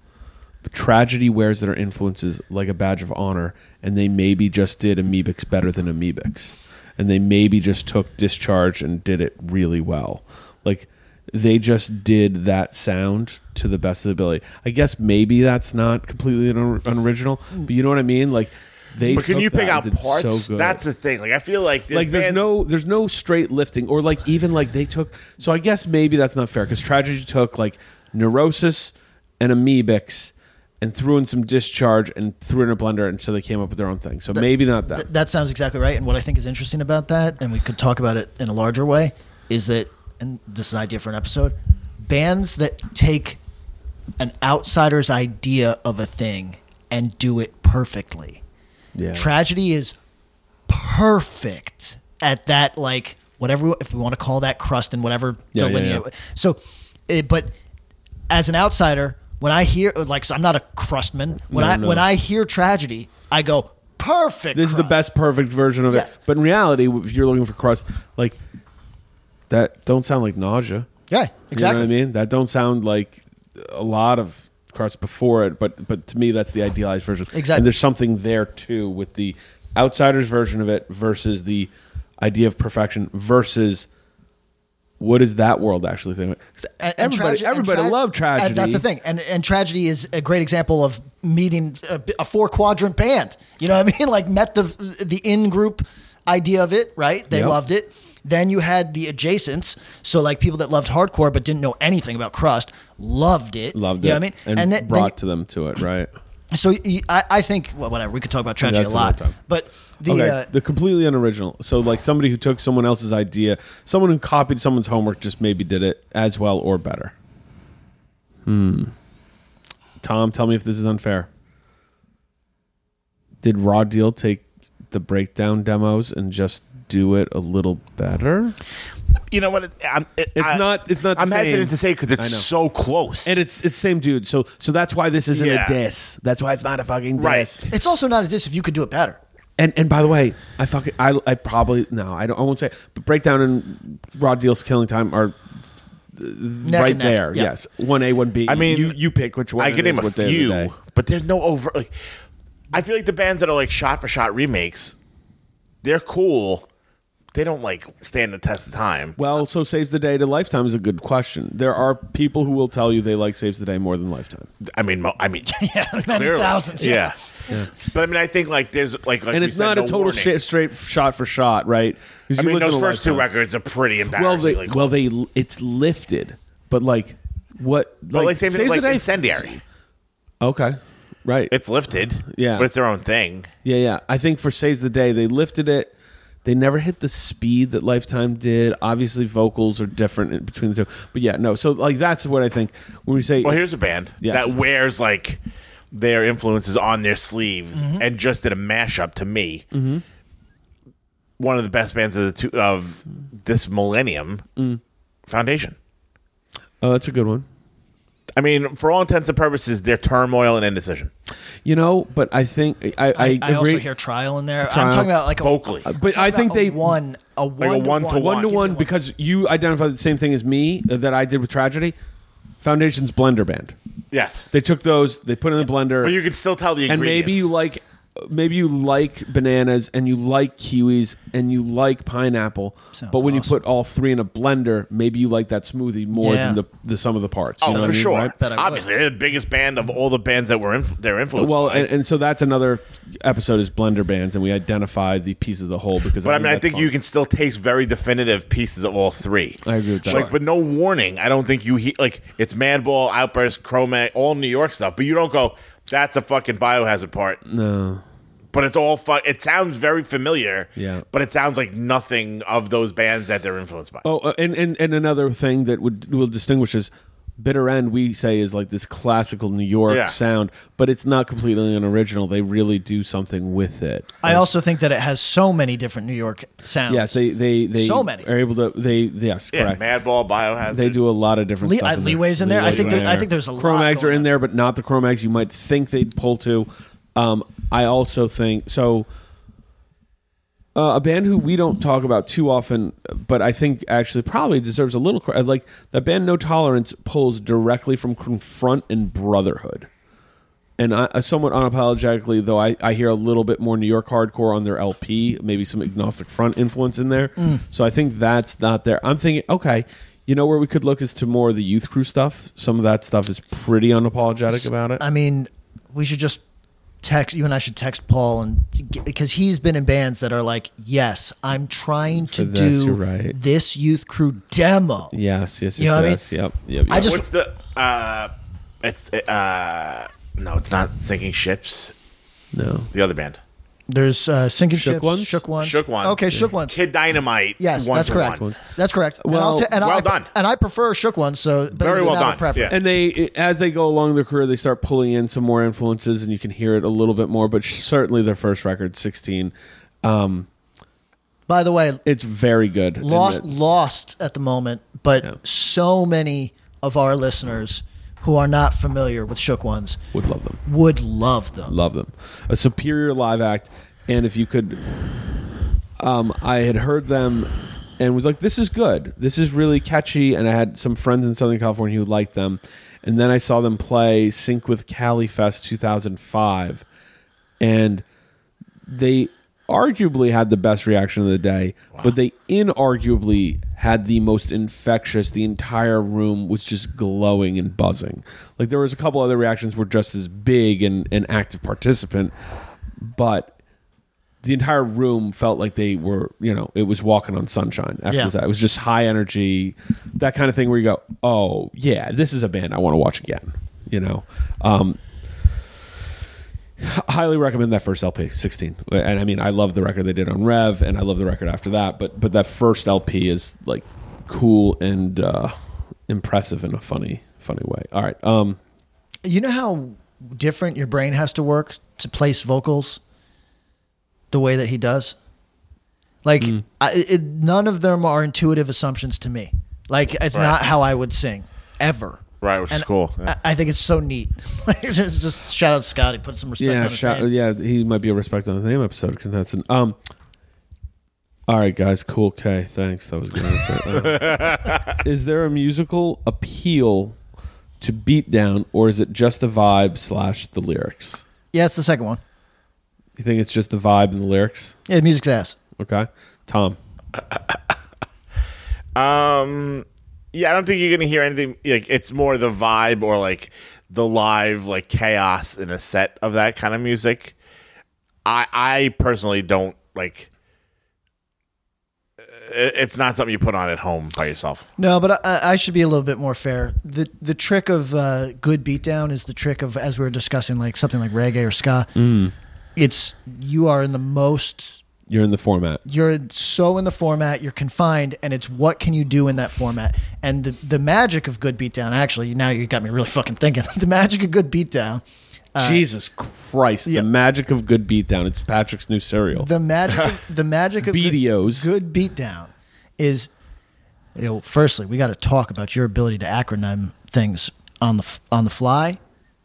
But tragedy wears their influences like a badge of honor, and they maybe just did Amebix better than Amebix, and they maybe just took Discharge and did it really well. Like they just did that sound to the best of the ability. I guess maybe that's not completely un- unoriginal, but you know what I mean. Like they. But can you pick out parts? so That's the thing. Like I feel like there's like there's bands- no there's no straight lifting or like even like they took so i guess maybe that's not fair because tragedy took like neurosis and Amebix and threw in some discharge and threw it in a blender and so they came up with their own thing so maybe not that Th- that sounds exactly right. And what I think is interesting about that, and we could talk about it in a larger way, is that, and this is an idea for an episode, bands that take an outsider's idea of a thing and do it perfectly. Yeah. Tragedy is perfect at that, like whatever if we want to call that crust and whatever Yeah, delineate. yeah. So, it, but as an outsider, when I hear like so I'm not a crustman. When No, I no. when I hear tragedy, I go perfect. this is the best perfect version of Yes. it. But in reality, if you're looking for crust, like that don't sound like nausea. Yeah, exactly. You know what I mean? That don't sound like a lot of crust before it, but but to me that's the idealized version. Exactly. And there's something there too with the outsider's version of it versus the idea of perfection versus what is that world actually think? And- everybody trage- everybody tra- loved tragedy. and that's the thing. And and tragedy is a great example of meeting a, a four quadrant band. You know what I mean? Like met the the in group idea of it, right? They Yep. loved it. Then you had the adjacents, so like people that loved hardcore but didn't know anything about crust, loved it. Loved you it. know what I mean? And, then- then brought to them to it, right? So I think well, whatever we could talk about tragedy a lot, time. but the okay, uh, the completely unoriginal. So like somebody who took someone else's idea, someone who copied someone's homework, just maybe did it as well or better. Hmm. Tom, tell me if this is unfair. Did Raw Deal take the breakdown demos and just do it a little better? You know what? It, I'm, it, It's I- not- it's not I'm same. hesitant to say because it's so close. And it's it's same dude. So so that's why this isn't Yeah. a diss. That's why it's not a fucking Right. it's also not a diss if you could do it better. And and by the way, I fucking I I probably no, I don't I won't say but breakdown and raw deals killing time are Neck right there. Yeah. Yes. One A, one B. I mean, you you pick which one. I it can name a what the few, but there's no over. Like, I feel like the bands that are like shot for shot remakes, they're cool. They don't like stand the test of time. Well, so saves the day to Lifetime is a good question. There are people who will tell you they like saves the day more than Lifetime, I mean, mo- I mean, Yeah, many clearly. thousands. Yeah. But I mean, I think like there's like, like and we it's said, not a no total warning. shit, straight shot for shot, right? 'Cause I you mean, listen those to first two Lifetime. records are pretty Well, embarrassingly they well they it's lifted, but like what? But like, same thing Saves like the Day- incendiary. Okay, right. It's lifted, Yeah. but it's their own thing. Yeah, yeah. I think for Saves the Day, they lifted it. They never hit the speed that Lifetime did. Obviously, vocals are different in between the two. But yeah, no. So like that's what I think when we say Well, here's a band Yes. that wears like their influences on their sleeves Mm-hmm. and just did a mashup to me. One of the best bands of the two, of this millennium, Mm. Foundation. oh, that's a good one. I mean, for all intents and purposes, they're turmoil and indecision. You know, but I think I, I, I, I agree. also hear trial in there. Trial. I'm talking about like a, Vocally. I'm But I think about a they- one a one a one to one one to Give one because you identified the same thing as me uh, that I did with Tragedy. Foundation's Blender Band. Yes, They took those, they put in the blender, but you can still tell the and ingredients. maybe you like maybe you like bananas and you like kiwis and you like pineapple Sounds but when you put all three in a blender maybe you like that smoothie more Yeah. than the, the sum of the parts Oh, you know for what I mean, sure. right? Bet Obviously, they're the biggest band of all the bands that were inf- they're influenced. well and, and so that's another episode is blender bands and we identify the pieces of the whole because But I mean, I think fun. you can still taste very definitive pieces of all three. I agree with that. Like, but no warning. I don't think you he- like it's Madball, Outburst, Cro-Mags, all New York stuff. But you don't go. That's a fucking biohazard part. no But it's all fun. It sounds very familiar. Yeah. But it sounds like nothing of those bands that they're influenced by. oh uh, and, and and another thing that would will distinguish is bitter end we say is like this classical new york Yeah. sound but it's not completely unoriginal they really do something with it I also think that it has so many different New York sounds. Yes, they they they So many. are able to. They yes, yeah, correct. Madball, Biohazard. They do a lot of different Le- stuff. uh, in Leeway's in there. I Leeway's think there- I think there's a lot Cro-Mags are going in on. there, but not the Cro-Mags you might think they'd pull to. Um, I also think so. Uh, a band who we don't talk about too often, but I think actually probably deserves a little credit. Like that band, No Tolerance, pulls directly from Confront and Brotherhood and I, I somewhat unapologetically, though I, I hear a little bit more New York hardcore on their LP, maybe some agnostic front influence in there. Mm. So I think that's not there. I'm thinking, okay, you know where we could look is to more of the youth crew stuff. Some of that stuff is pretty unapologetic about it. I mean, we should just text you and I should text Paul and because he's been in bands that are like, yes, I'm trying to this, do right. this youth crew demo. yes, yes, yes, You know what I mean? yes. Yep, yep, I yep. just- What's the? uh It's uh no, it's not sinking ships. no. The other band. There's uh, sinking Shook ships, Ones? shook ones, Shook Ones. Okay, shook ones. Kid Dynamite. Yes, one that's correct. one. That's correct. and, Well, I'll ta- and well I, done. And I prefer shook ones. So but Very well done. Preference. Yeah. And they, as they go along their career, they start pulling in some more influences, and you can hear it a little bit more. But certainly, their first record, sixteen, um, By the way, it's very good. Lost lost at the moment, but Yeah. so many of our listeners who are not familiar with shook ones would love them. would love them. Love them. A superior live act. And if you could, um, I had heard them and was like, this is good. This is really catchy. And I had some friends in Southern California who liked them. And then I saw them play Sync with Cali Fest 2005. And they arguably had the best reaction of the day, but they inarguably had the most infectious. The entire room was just glowing and buzzing. Like there was a couple other reactions were just as big and an active participant, but the entire room felt like they were, you know, it was walking on sunshine after Yeah. that. It was just high energy, that kind of thing where you go, oh, yeah, this is a band I want to watch again, you know? Um, highly recommend that first LP, 16. And I mean, I love the record they did on Rev, and I love the record after that, but but that first LP is like cool and uh, impressive in a funny, funny way. All right. Um, You know how different your brain has to work to place vocals the way that he does? Like, Hmm. I, it, none of them are intuitive assumptions to me. Like, it's Right. not how I would sing ever. Right, which is cool. Yeah. I, I think it's so neat. Like, just, just shout out to Scotty. Put some respect on yeah, his shout, name. yeah, he might be a respect on the name episode contestant. Um, all right, guys, cool. Okay, thanks. That was a good. Answer. Uh, is there a musical appeal to Beatdown, or is it just the vibe slash the lyrics? Yeah, it's the second one. You think it's just the vibe and the lyrics? Yeah, the music's ass. Okay, Tom. Um, yeah, I don't think you're gonna hear anything. Like it's more the vibe or like the live like chaos in a set of that kind of music. I I personally don't like. It's not something you put on at home by yourself. No, but I, I should be a little bit more fair. the The trick of uh, good beatdown is the trick of, as we were discussing, like something like reggae or ska. Mm. It's you are in the most. You're in the format. You're so in the format. You're confined, and it's what can you do in that format. And the the magic of good beatdown. Actually, now you got me really fucking thinking. the magic of good beatdown. Uh, Jesus Christ! yeah. The magic of good beatdown. It's Patrick's new cereal. The magic. of, the magic of good, BDOs. good beatdown is. You know, firstly, we got to talk about your ability to acronym things on the on the fly.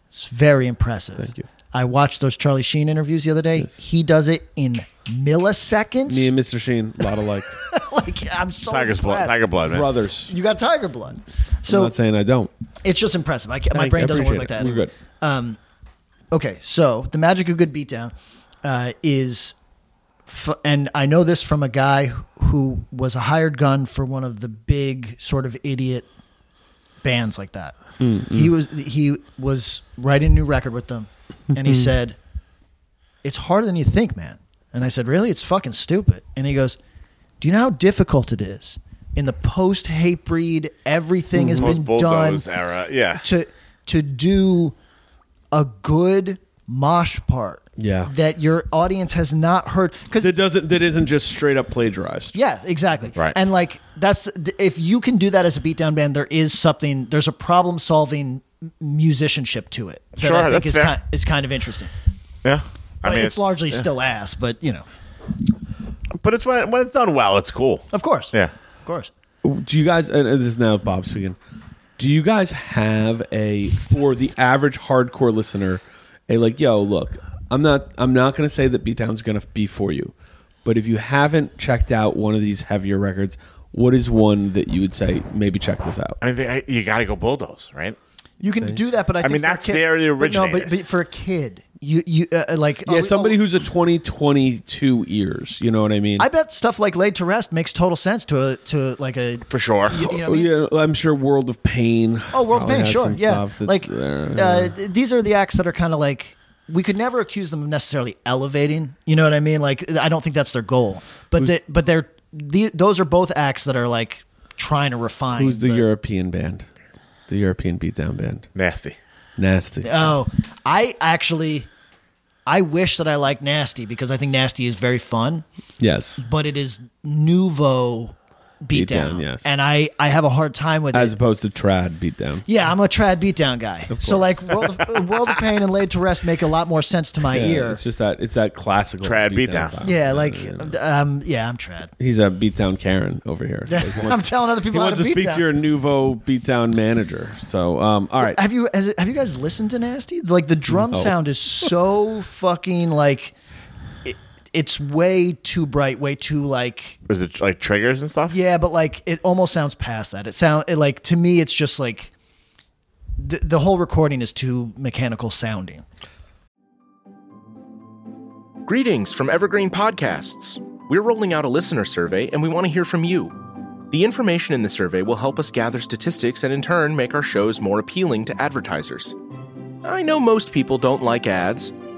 It's very impressive. Thank you. I watched those Charlie Sheen interviews the other day. He does it in milliseconds. Me and Mr. Sheen, a lot of like like I'm so Tiger's blood, impressed. tiger blood, man. brothers. You got tiger blood. So I'm not saying I don't. it's just impressive. I can't, my Thank brain. I doesn't work appreciate like it. that. We're good. Um, okay, so the magic of good beatdown uh, is, f- and I know this from a guy who was a hired gun for one of the big sort of idiot bands like that. Mm, He was he was writing a new record with them, and he said, "It's harder than you think, man." And I said, "Really? It's fucking stupid." And he goes, "Do you know how difficult it is in the post Hatebreed? Everything has Post been done bulldoze era, yeah. to to do a good mosh part Yeah. that your audience has not heard because That doesn't. That isn't just straight up plagiarized. yeah exactly Right. and like that's if you can do that as a beatdown band there is something there's a problem solving musicianship to it that Sure, I think that's is fair. kind, is kind of interesting Yeah, I mean it's, largely yeah. still ass but you know but it's when when it's done well, it's cool. of course Yeah. of course Do you guys? And this is now Bob speaking. Do you guys have a for the average hardcore listener a like? Yo, look, I'm not. I'm not going to say that Beatdown's going to be for you, but if you haven't checked out one of these heavier records, what is one that you would say maybe check this out? I mean, they, you got to go bulldoze, right? you can do that but I, think mean, that's kid- there the but no but, but for a kid you you uh, like Yeah, we- somebody oh, who's a 2022 ears. You know what I mean? I bet stuff like "Laid to Rest" makes total sense to a to like a For sure. you know I Oh, mean? yeah, I'm sure World of Pain. Oh, World of Pain, sure, yeah. Like uh, th- these are the acts that are kind of like we could never accuse them of necessarily elevating. You know what I mean? Like I don't think that's their goal, but they, but they're the, those are both acts that are like trying to refine. Who's the, European band? The European beatdown band. Nasty. Nasty. Oh, I actually I wish that I liked Nasty because I think Nasty is very fun, Yes. but it is nouveau beatdown. Beatdown, yes. And I, I have a hard time with As it. opposed to trad beatdown. Yeah, I'm a trad beatdown guy. So like World of, World of Pain and Laid to Rest make a lot more sense to my Yeah, ear. It's just that it's that classical Trad beatdown. style. yeah, like um, yeah, I'm trad. he's a beatdown Karen over here. Like, he I'm wants- telling other He people how wants to to speak beatdown. to your nouveau beatdown manager. So, um, all right. Have you has it, have you guys listened to Nasty? Like the drum No. sound is so fucking like it, it's way too bright, way too like Was it like triggers and stuff? yeah, but like it almost sounds past that. It sound it, like to me it's just like the, the whole recording is too mechanical sounding. Greetings from Evergreen Podcasts. We're rolling out a listener survey and we want to hear from you. The information in the survey will help us gather statistics and in turn make our shows more appealing to advertisers. I know most people don't like ads,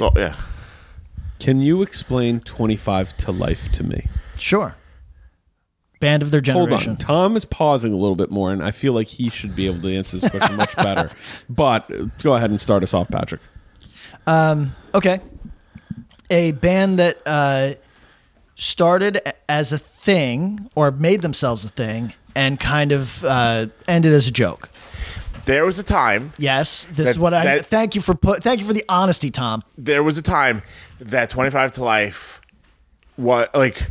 Oh, yeah. Can you explain 25 to life to me? Sure. Band of their Hold generation. on. Tom is pausing a little bit more, and I feel like he should be able to answer this question much better. But uh, go ahead and start us off, Patrick. Okay. A band that uh, started as a thing or made themselves a thing and kind of uh, ended as a joke. There was a time. Yes, this is what I that- thank you for put thank you for the honesty, Tom. There was a time that 25 to life, what like,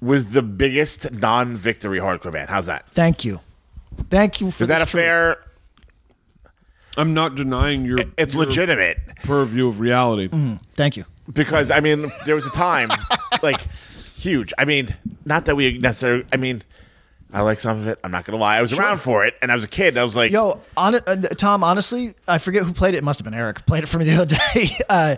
was the biggest non-victory hardcore band. How's that? Thank you. Thank you for Is that a truth. fair? I'm not denying your, It's your legitimate purview of reality. Mm-hmm. Thank you. because I mean there was a time like huge. I mean, not that we necessarily. I mean, I like some of it. I'm not gonna lie. I was around for it, and I was a kid. I was like, Yo, on, uh, Tom, honestly, I forget who played it. It must have been Eric. Played it for me the other day. Uh,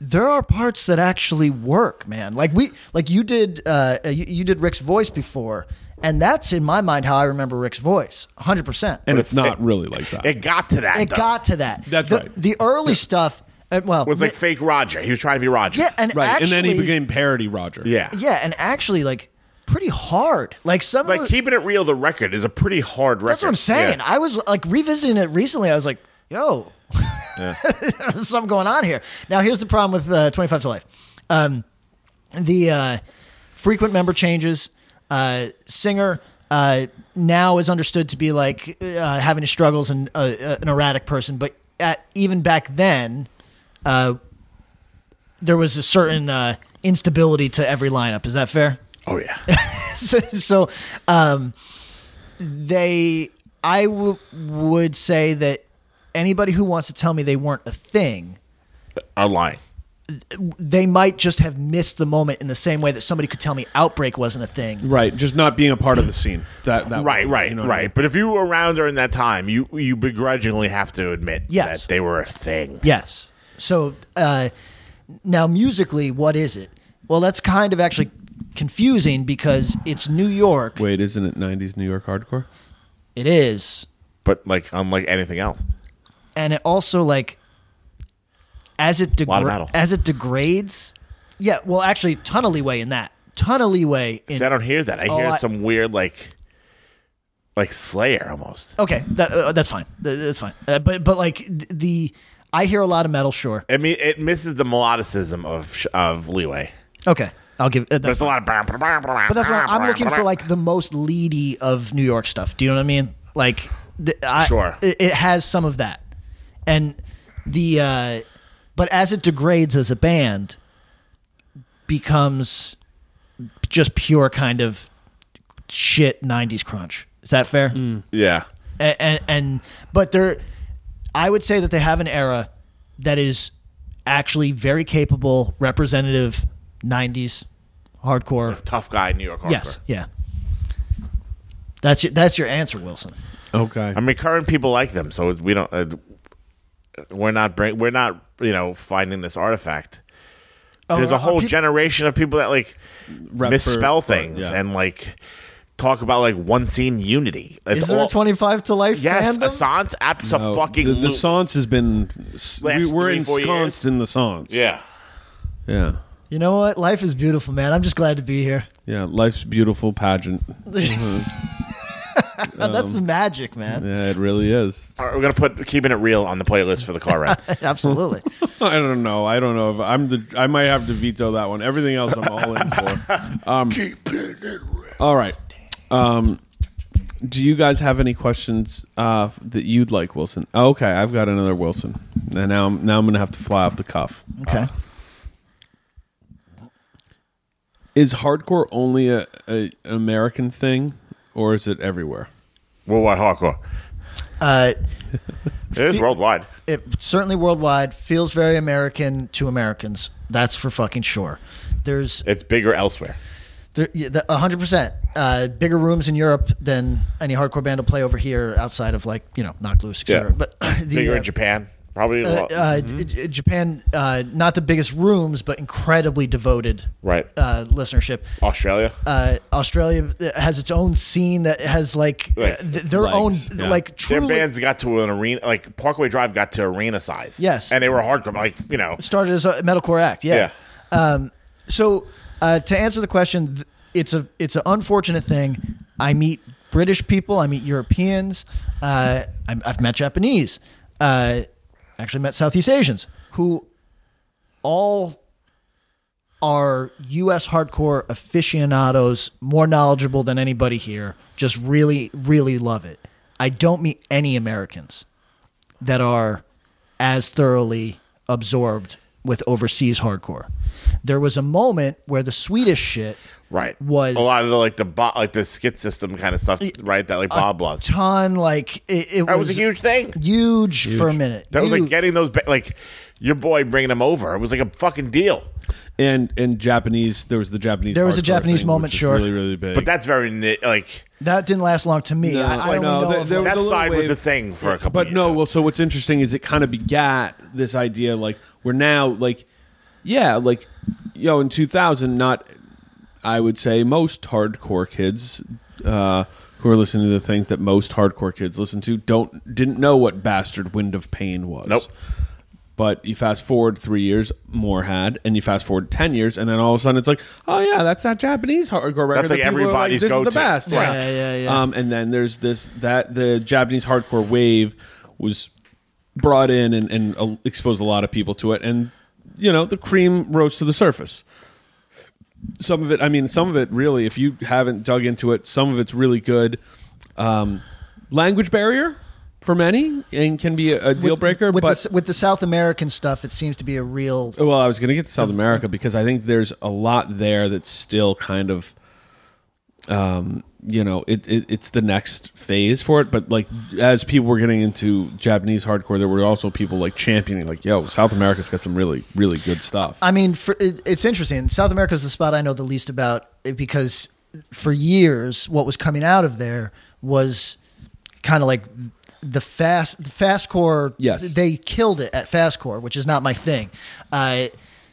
there are parts that actually work, man. Like we, like you did, uh, you, you did Rick's voice before, and that's in my mind how I remember Rick's voice, hundred percent. And it's not it- really like that. it got to that. It though. got to that. That's the, right. The early stuff, uh, well, It was like mi- fake Roger. He was trying to be Roger. yeah, and right. actually, and then he became parody Roger. yeah. yeah, and actually, like pretty hard. Like some, Like the, keeping it real, the record is a pretty hard record. That's what I'm saying. Yeah. I was like revisiting it recently. I was like, yo, there's something going on here. Now, here's the problem with uh, 25 to Life. Um, the uh, frequent member changes. Uh, singer uh, now is understood to be like uh, having his struggles and uh, uh, an erratic person, but at, even back then, uh, there was a certain uh, instability to every lineup. Is that fair? Oh yeah. so, so um, they I w- would say that anybody who wants to tell me they weren't a thing I'm lying. they might just have missed the moment in the same way that somebody could tell me outbreak wasn't a thing Right. Just not being a part of the scene. That, that Right, right, you know what I right. mean? But if you were around during that time, you you begrudgingly have to admit Yes. that they were a thing. yes so uh, now musically what is it well that's kind of actually confusing because it's new york Wait, isn't it 90s New York hardcore? it is But like unlike anything else. and it also like as it Lot of degra- as it degrades yeah well actually ton of leeway in that ton of leeway in See, I don't hear that. I Oh, hear I- some weird like like Slayer almost. Okay, that, uh, that's fine. That- That's fine. Uh, but but like th- the, I hear a lot of metal. Sure. I mean, it misses the melodicism of sh- of Leeway. Okay, I'll give. Uh, But that's a lot of. But But that's what I'm looking for. Like the most leady of New York stuff. Do you know what I mean? Like, the, I, Sure. It, it has some of that, and the. uh But as it degrades as a band, becomes just pure kind of shit '90s crunch. Is that fair? yeah. and, and, and but they're i would say that they have an era that is actually very capable representative 90s hardcore Tough guy, New York hardcore. yes yeah that's your, that's your answer wilson Okay. I mean, current people like them, so we don't. Uh, we're not bring, we're not you know finding this artifact. There's a whole peop- generation of people that like misspell for- for- things yeah. and like talk about like one scene unity. It's Is there all- a 25 to life Yes, fandom? Assance No, fucking the, the Sans has been we, we're three, ensconced years? in the Sans. Yeah. yeah, You know what? Life is beautiful, man. I'm just glad to be here. yeah. Life's beautiful pageant. That's the magic, man. Yeah, it really is. All right, we're gonna put keeping it real on the playlist for the car ride. Absolutely. I don't know. I don't know if I'm the. I might have to veto that one. Everything else, I'm all in for. Um, keeping it real. all right. Um, do you guys have any questions uh, that you'd like, Wilson? Oh, okay, I've got another Wilson, and now I'm now I'm gonna have to fly off the cuff. Okay. Is hardcore only a, a an American thing, or is it everywhere? Worldwide hardcore. Uh, It is worldwide. it certainly worldwide feels very American to Americans. That's for fucking sure. There's It's bigger elsewhere. there, yeah, the- a hundred percent uh, bigger rooms in Europe than any hardcore band will play over here outside of like you know Knocked Loose, etc. Yeah. But the, Bigger uh, in Japan. Probably a uh, lot. uh, J- Japan, uh, not the biggest rooms, but incredibly devoted right. uh, listenership. Australia. Uh, Australia has its own scene that has like, uh, Like th- their legs, own yeah. like Their bands got to an arena, like Parkway Drive got to arena size. Yes. And they were hardcore, like, you know. started as a metalcore act. Yeah. Um, so uh, to answer the question, it's a it's an unfortunate thing. I meet British people. I meet Europeans. Uh, I'm, I've met Japanese. Actually met Southeast Asians who all are U.S. hardcore aficionados, more knowledgeable than anybody here. Just really, really love it. I don't meet any Americans that are as thoroughly absorbed with overseas hardcore. There was a moment where the Swedish shit Right. was a lot of the, like, the bo- like the Skitsystem kind of stuff, right? That, like, Bob loves. ton like it, it That was a huge thing. huge, for a minute. That was like getting those, ba- like, your boy bringing them over. It was like a fucking deal. And and Japanese, there was the Japanese. There was a Japanese thing, moment, sure. really really big. But that's very, like, that didn't last long to me. No, I, I I only know. know There- there that was a little side was a thing for a couple but years. no well so what's interesting is it kind of begat this idea like we're now like yeah like you know in 2000 not i would say most hardcore kids uh who are listening to the things that most hardcore kids listen to don't didn't know what bastard wind of pain was Nope. but you fast forward three years, more had, and you fast forward ten years, and then all of a sudden it's like, oh yeah, that's that Japanese hardcore record. That's that like people are everybody's this is the go-to. best. Right. Yeah, yeah, yeah. Um, and then there's this that the Japanese hardcore wave was brought in and, and uh, exposed a lot of people to it, and you know the cream rose to the surface. Some of it, I mean, some of it really, if you haven't dug into it, some of it's really good. Um, language barrier for many and can be a, a deal breaker, with, but the, with the South American stuff, it seems to be a real. well, I was going to get to South America because I think there's a lot there that's still kind of, um, you know, it, it it's the next phase for it. But like as people were getting into Japanese hardcore, there were also people like championing, like, yo, South America's got some really really good stuff. I mean, for, it, it's interesting. South America is the spot I know the least about eh, because for years, what was coming out of there was kind of like the fast the fastcore. Yes. they killed it at fast core which is not my thing. Uh,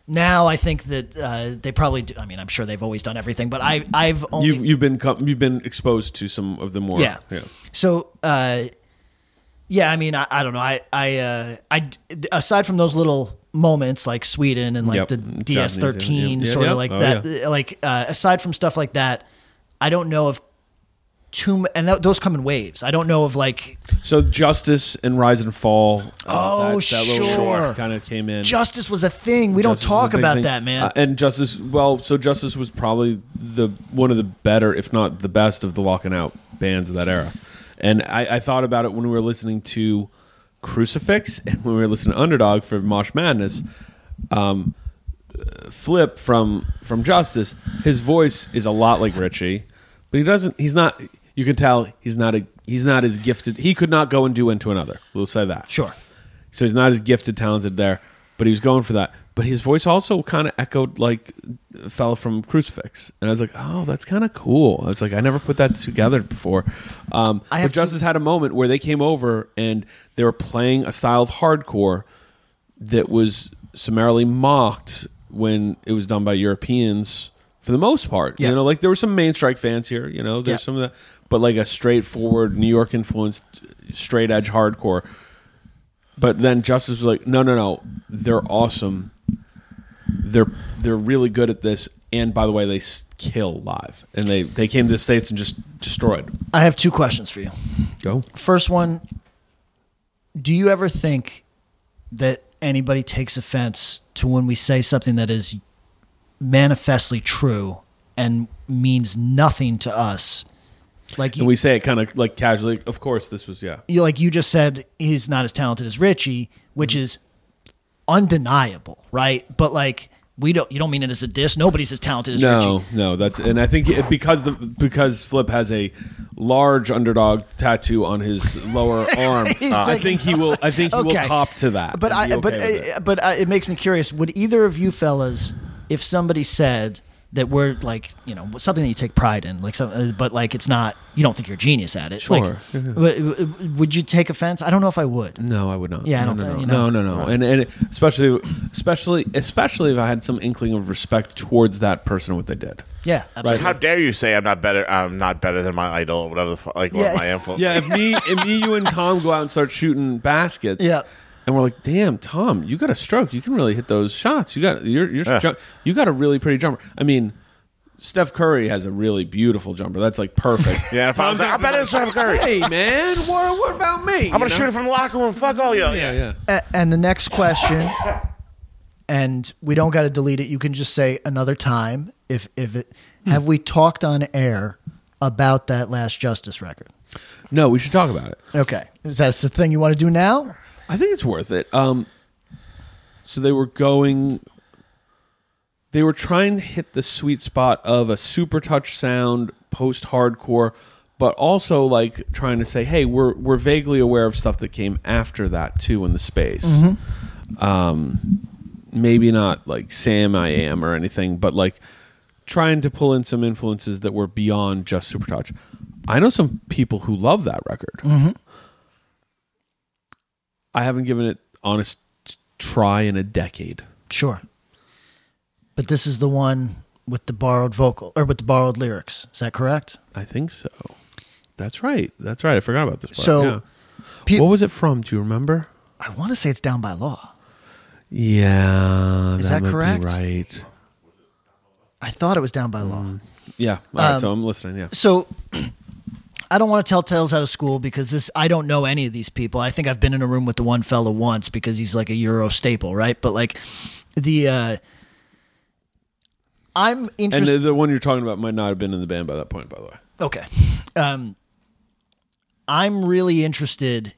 now I think that uh, they probably. Do, I mean, I'm sure they've always done everything, but I I've only You've you've been com- you've been exposed to some of the more yeah. yeah. So, uh, yeah, I mean, I, I don't know. I, I, uh, I, aside from those little moments like Sweden and like Yep. the DS13, yeah, yeah. sort Yeah, of like oh, that, yeah. like, uh, aside from stuff like that, I don't know of too, and th- those come in waves. I don't know of like So Justice and Rise and Fall. uh, Oh, that, that sure. Little kind of came in. justice was a thing. We don't talk about thing. that, man. Uh, and Justice, well, so Justice was probably the one of the better, if not the best, of the locking out bands of that era. And I, I thought about it when we were listening to Crucifix and when we were listening to Underdog for Mosh Madness. Um, Flip from from Justice, his voice is a lot like Richie, but he doesn't. He's not. You can tell he's not a. He's not as gifted. He could not go and do into another. We'll say that. sure. So he's not as gifted, talented there, but he was going for that. but his voice also kind of echoed like a fella from Crucifix, and I was like, oh, that's kind of cool. I was like, I never put that together before. Um, I but have to- Justice had a moment where they came over and they were playing a style of hardcore that was summarily mocked when it was done by Europeans for the most part. Yeah. You know, like there were some main strike fans here, you know, there's Yeah. some of that, but like a straightforward New York influenced straight edge hardcore. But then Justice was like, no, no, no, they're awesome. They're they're really good at this, and by the way, they s- kill live, and they they came to the states and just destroyed. I have two questions for you. Go. First one, do you ever think that anybody takes offense to when we say something that is manifestly true and means nothing to us? Like And we say it kind of like casually. Of course, this was yeah. you like you just said he's not as talented as Richie, which is undeniable, right? But like we don't you don't mean it as a diss. Nobody's as talented as No, Richie. no, that's and I think it, because the because Flip has a large underdog tattoo on his lower arm, He's I think he will. I think he will Okay. cop to that. But I okay but with it. uh, but uh, it makes me curious. Would either of you fellas, if somebody said that we're like you know something that you take pride in, like some, uh, but like it's not you don't think you're a genius at it. Sure. Like, w- w- would you take offense? I don't know if I would. No, I would not. Yeah, I no, don't no, think- no, you know. no, no, no, and and especially, especially, especially if I had some inkling of respect towards that person, and what they did. Yeah, absolutely. How dare you say I'm not better? I'm not better than my idol, or whatever the fuck, like Yeah. or my influence. Yeah, if me, if me, you and Tom go out and start shooting baskets. Yeah. And we're like, damn, Tom, you got a stroke. You can really hit those shots. You got you're, you're Yeah. ju- you got a really pretty jumper. I mean, Steph Curry has a really beautiful jumper. That's like perfect. Yeah, if I was like, I'm better than Steph Curry. hey man, what, what about me? I'm gonna shoot it from the locker room. Fuck all you. Yeah, yeah. A- and the next question, and we don't got to delete it. You can just say another time if if it. Hmm. Have we talked on air about that Last Justice record? No, we should talk about it. Okay, is that the thing you want to do now? I think it's worth it. Um, so they were going. They were trying to hit the sweet spot of a Supertouch sound, post hardcore, but also like trying to say, "Hey, we're we're vaguely aware of stuff that came after that too in the space." Um, maybe not like Sam I Am or anything, but like trying to pull in some influences that were beyond just Supertouch. I know some people who love that record. I haven't given it honest try in a decade. Sure. But this is the one with the borrowed vocal or with the borrowed lyrics. Is that correct? I think so. That's right. That's right. I forgot about this. Part. So, yeah. Pe- what was it from? Do you remember? I want to say it's down by law. Yeah, Is that be correct? right. I thought it was down by law. Yeah. All right. Um, so I'm listening. Yeah. So I don't want to tell tales out of school because this I don't know any of these people. I think I've been in a room with the one fella once because he's like a Euro staple, right? But like the uh I'm And interested the, the one you're talking about might not have been in the band by that point, by the way. Okay. Um, I'm really interested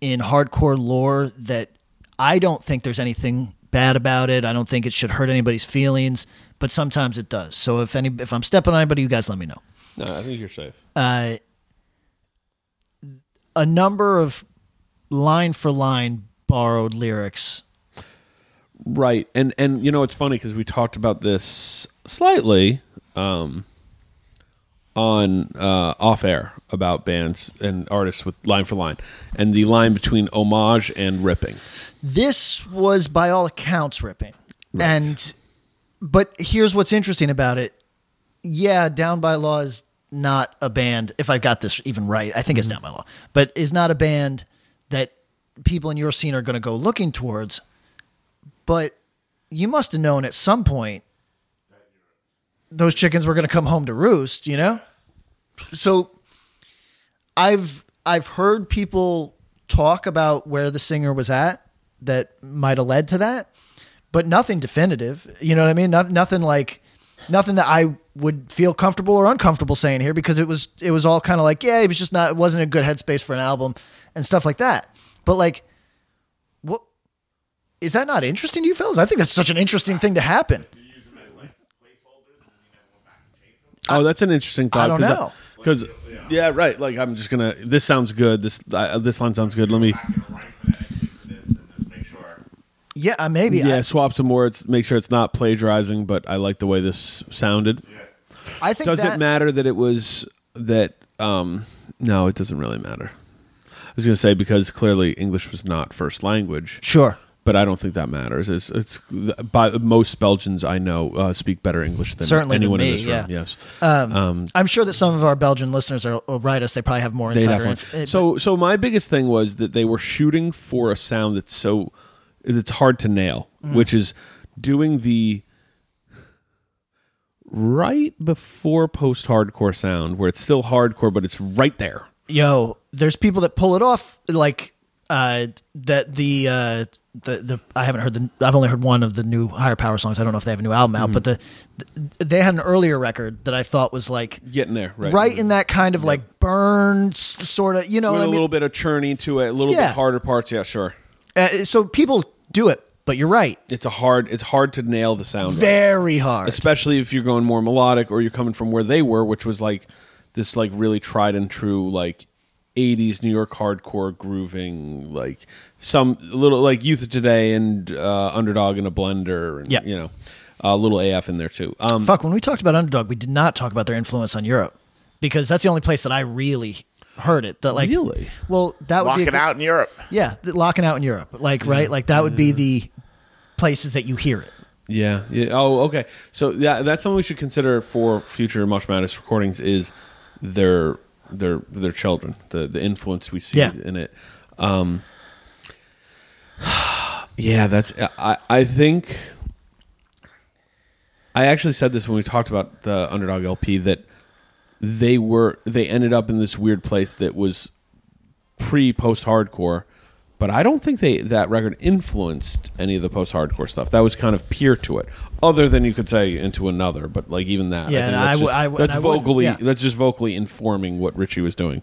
in hardcore lore that I don't think there's anything bad about it. I don't think it should hurt anybody's feelings, but sometimes it does. So if any if I'm stepping on anybody, you guys let me know. No, I think you're safe. Uh, a number of line for line borrowed lyrics. Right. And and you know it's funny because we talked about this slightly um, on uh, off air about bands and artists with line for line, and the line between homage and ripping. This was by all accounts ripping. And but here's what's interesting about it. Yeah, Down by Law is not a band, if I got this even right, I think it's mm-hmm. not my Law, but is not a band that people in your scene are going to go looking towards. But you must have known at some point those chickens were going to come home to roost, you know? So I've I've heard people talk about where the singer was at that might have led to that, but nothing definitive. You know what I mean? Not, nothing like nothing that I would feel comfortable or uncomfortable saying here because it was it was all kind of like yeah, it was just not it wasn't a good headspace for an album and stuff like that. But like, what is that not interesting to you fellas? I think that's such an interesting thing to happen. Oh, that's an interesting thought. I don't know. Because yeah, right. Like I'm just gonna. This sounds good. This uh, this line sounds good. Let me. Yeah, uh, maybe. yeah, I, swap some words, make sure it's not plagiarizing, but I like the way this sounded. I think Does that, it matter that it was that? Um, no, it doesn't really matter. I was going to say because clearly English was not first language, Sure. but I don't think that matters. It's, it's by most Belgians I know uh, speak better English than Certainly than anyone me, in this room. yeah. Yes, Um, I'm sure that some of our Belgian listeners are, will write us. They probably have more they insider definitely. inf- so, so my biggest thing was that they were shooting for a sound that's so it's hard to nail, Mm. which is doing the right before post-hardcore sound, where it's still hardcore, but it's right there. yo, there's people that pull it off like uh that the uh the the I haven't heard the I've only heard one of the new higher power songs. I don't know if they have a new album out, but the, the they had an earlier record that I thought was like Getting there, right? right, in that kind of like burns sort of, you know what I a mean? little bit of churning to it, a little Yeah. bit harder parts. Yeah, sure. Uh, so people do it, but you're right. It's a hard. It's hard to nail the sound. right. Very hard. especially if you're going more melodic or you're coming from where they were, which was like this like really tried and true like 80s New York hardcore grooving, like some little like Youth of Today and uh, Underdog in a blender, and Yeah. you know, a little AF in there too. Um, Fuck, when we talked about Underdog, we did not talk about their influence on Europe because that's the only place that I really heard it. That like Really? well, that would be a Walking good- out in Europe. Yeah, the, locking out in Europe, like right, like that would be the places that you hear it. yeah, yeah. Oh, okay. So yeah, that's something we should consider for future Mush Madness recordings. Is their their their children, the the influence we see Yeah. in it. Um, yeah, that's I I think I actually said this when we talked about the Underdog LP that they were they ended up in this weird place that was pre post hardcore, but I don't think they that record influenced any of the post hardcore stuff. That was kind of peer to it, other than you could say into another. But like even that, Yeah, I think that's, I w- just, I w- that's vocally yeah. that's just vocally informing what Richie was doing.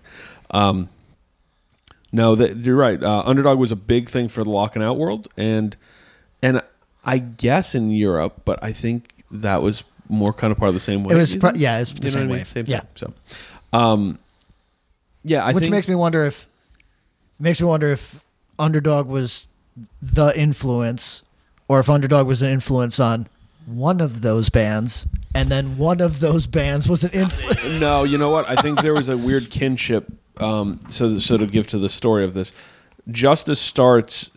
Um, no, that, you're right. Uh, Underdog was a big thing for the lock and out world, and and I guess in Europe, but I think that was more kind of part of the same way. It was pro- yeah, it's the same mean? Same Yeah. thing. So, um, yeah, I Which think makes me wonder if makes me wonder if Underdog was the influence, or if Underdog was an influence on one of those bands, and then one of those bands was an influence. no, you know what? I think there was a weird kinship. Um, so, so to give to the story of this, Justice starts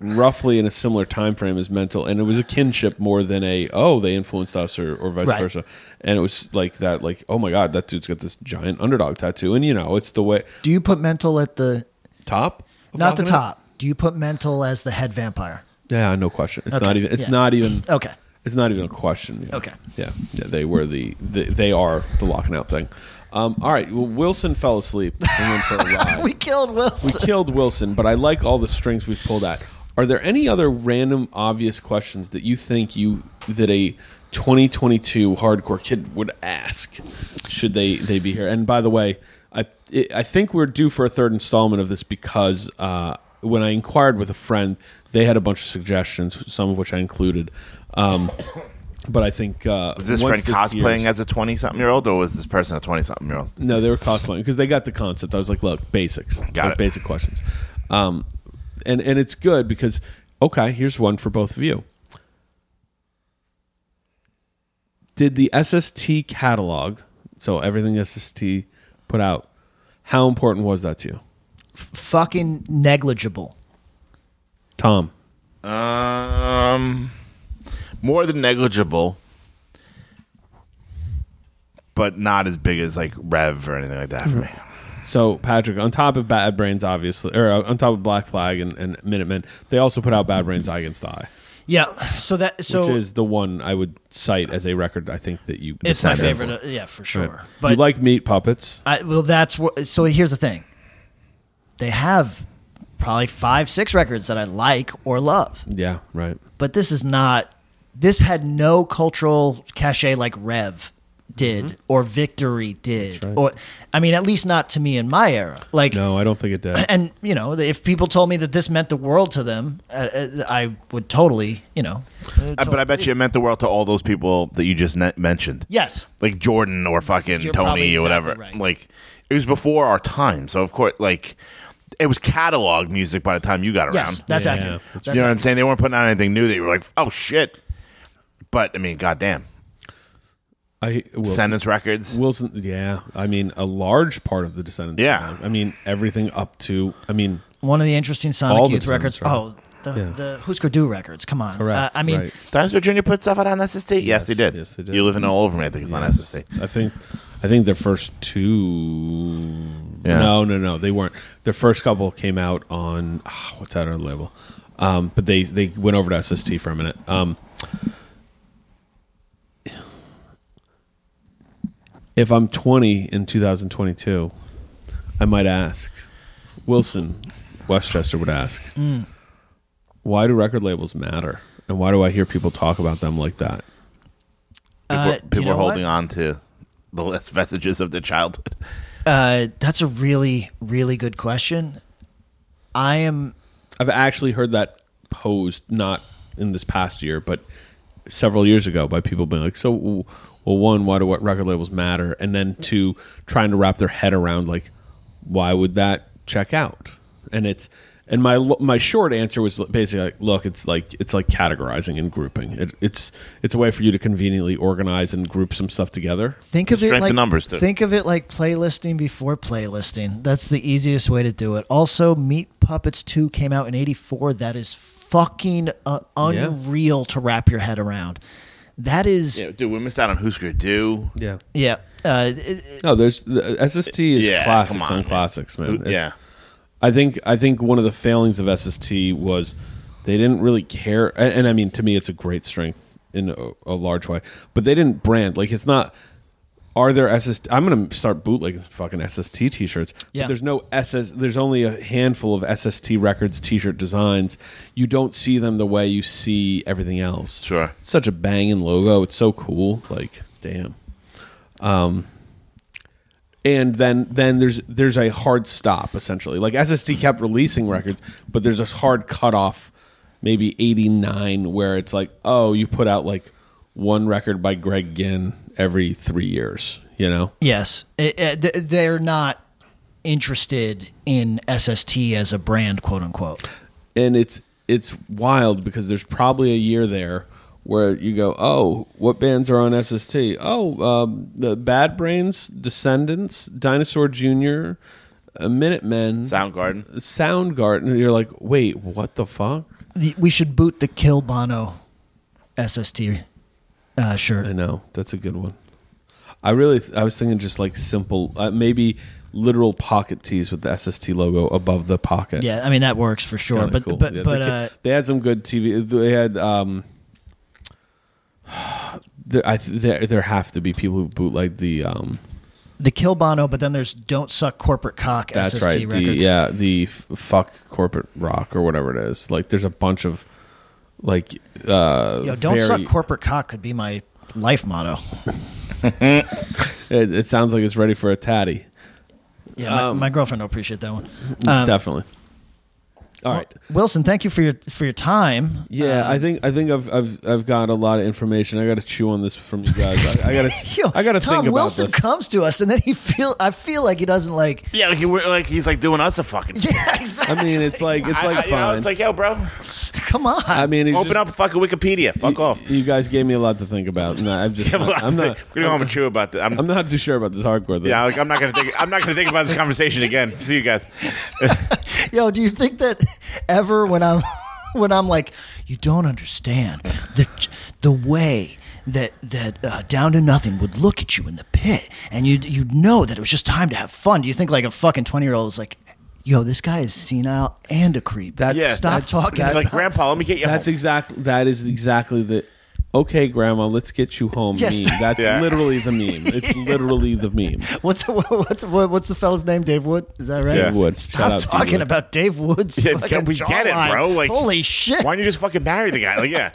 roughly in a similar time frame as Mental, and it was a kinship more than a oh they influenced us or, or vice Right. versa. And it was like that, like oh my god, that dude's got this giant underdog tattoo, and you know it's the way Do you put Mental at the top, not the top? Do you put Mental as the head vampire? Yeah, no question. It's Okay, not even. It's yeah. not even. Okay. It's not even a question. Okay. Yeah. yeah. They were the, the. They are the locking out thing. Um, all right. Well, Wilson fell asleep and went for a ride. We killed Wilson. we killed Wilson, but I like all the strings we've pulled at. Are there any other random, obvious questions that you think you that a 2022 hardcore kid would ask should they they be here? And by the way, I I think we're due for a third installment of this because uh, when I inquired with a friend, they had a bunch of suggestions, some of which I included. Um, but I think uh, Was this friend cosplaying hears- as a 20 something year old or was this person a 20 something year old? no, they were cosplaying because they got the concept. I was like, look, basics, Got like it. basic questions, um, and and it's good because okay, here's one for both of you. Did the SST catalog, so everything SST put out, how important was that to you, Fucking negligible. Tom? Um, more than negligible, but not as big as like Rev or anything like that for me. So Patrick, on top of Bad Brains, obviously, or uh, on top of Black Flag and, and Minutemen, they also put out Bad Brains I Against the I, Yeah. So that so which is the one I would cite as a record. I think that you it's my favorite. uh, yeah, for sure. Right. But you like Meat Puppets. I, well, that's what. So here's the thing. They have probably five, six records that I like or love, Yeah, right. but this is not. This had no cultural cachet like Rev did or Victory did, Mm-hmm. right. or I mean, at least not to me in my era. Like, No, I don't think it did. and you know, if people told me that this meant the world to them, uh, uh, I would totally, you know. Uh, but I bet you it meant the world to all those people that you just ne- mentioned. Yes. like Jordan or fucking You're Tony probably or whatever. right. Like it was before our time, so of course, like it was catalog music by the time you got around. Yes, that's Yeah, accurate. that's That's you know what I'm saying? They weren't putting out anything new that you were like, oh shit. But I mean, goddamn, I Wilson, Descendents Records. Wilson, yeah. I mean, a large part of the Descendents. Yeah. catalog. I mean, everything up to. I mean, One of the interesting Sonic All the Youth records. Descendents, Oh, the Yeah. the Husker Du records. Come on. correct. Uh, I mean, right. Dinosaur Jr. put stuff out on SST. Yes, Yes, they did. yes, they did. You live in all over me. I think it's on SST. I think, I think their first two. Yeah. No, no, no, they weren't. Their first couple came out on ah, what's that other label? Um, but they they went over to SST for a minute. Um, if I'm 20 in 2022, I might ask Wilson Westchester would ask, why do record labels matter, and why do I hear people talk about them like that? People, Uh, you know are holding what? on to the last vestiges of their childhood. Uh, that's a really, really good question. I am. I've actually heard that posed not in this past year, but several years ago by people being like, "So, well, one, why do what record labels matter?" And then two, trying to wrap their head around like, why would that check out? And it's and my my short answer was basically like, look, it's like it's like categorizing and grouping. It, it's it's a way for you to conveniently organize and group some stuff together. Think of it like in numbers, too. think of it like playlisting before playlisting. That's the easiest way to do it. Also, Meat Puppets Two came out in '84. That is fucking uh, Yeah. unreal to wrap your head around. That is, Yeah, dude, we missed out on Who's Gonna Do. Yeah. yeah. Uh, it- it- No, there's the SST is Yeah, classics come on, on man. classics, man. It's- Yeah. I think I think one of the failings of SST was they didn't really care, and, and I mean to me, it's a great strength in a, a large way, but they didn't brand like it's not. Are there SST? I'm gonna start bootlegging fucking SST T-shirts. Yeah. But there's no SS. There's only a handful of SST Records T-shirt designs. You don't see them the way you see everything else. Sure. It's such a banging logo. It's so cool. Like, damn. Um, and then then there's there's a hard stop essentially. Like SST kept releasing records, but there's a hard cutoff, maybe '89, where it's like, oh, you put out like one record by Greg Ginn every three years. You know, yes, It- it- they're not interested in SST as a brand, quote unquote. and it's it's wild because there's probably a year there where you go, oh, what bands are on SST? Oh, um, the Bad Brains, Descendents, Dinosaur Jr., uh, Minutemen, Soundgarden. Soundgarden. You're like, wait, what the fuck? The- We should boot the Kill Bono SST uh, shirt. I know that's a good one. I really, I was thinking just like simple, uh, maybe literal pocket tees with the SST logo above the pocket. Yeah, I mean that works for sure. Kinda But cool. but Yeah, but they, uh, they had some good TV. They had. Um, there, I th- there, there have to be people who bootleg the. Um, the Kill Bono, but then there's Don't Suck Corporate Cock that's SST right. The, records. yeah, the f- fuck corporate rock or whatever it is. Like, there's a bunch of like. Uh, Yo, Don't very- Suck Corporate Cock could be my life motto. It, it sounds like it's ready for a tatty. Yeah, my, Um, my girlfriend will appreciate that one. Um, Definitely. All right. Wilson, thank you for your for your time. Yeah, I think I think I've I've I've got a lot of information. I got to chew on this from you guys. I, I got to Yo, I got to Tom think about Wilson this. comes to us, and then he feel. I feel like he doesn't like. Yeah, like, he, like he's like doing us a fucking. Yeah, exactly. I mean, it's like it's I- like I- you know, fine. it's like, yo, bro, Come on. I mean, it open just- up fucking Wikipedia. Fuck you, off. You guys gave me a lot to think about. No, I'm just. Yeah, well, I'm not. We're gonna go home and chew about that. I'm, I'm not too sure about this hardcore thing. yeah, like I'm not gonna think. I'm not gonna think about this conversation again. See you guys. Yo, do you think that ever when I'm when I'm like, you don't understand the the way that that uh, down to nothing would look at you in the pit, and you you'd know that it was just time to have fun. Do you think like a fucking twenty year old is like, yo, this guy is senile and a creep. That's Yeah, stop that's- talking. that- like, about- Grandpa, let me get you. That's home. exactly. That is exactly the. Okay, Grandma, let's get you home. Yes. Meme. That's Yeah. literally the meme. It's literally the meme. What's what's what, what's the fella's name? Dave Wood. Is that right? Yeah. Wood. Shout Stop out to talking Wood. about Dave Wood's. Yeah, fucking we get it, jawline. bro. Like, holy shit! Why don't you just fucking marry the guy? Like, yeah.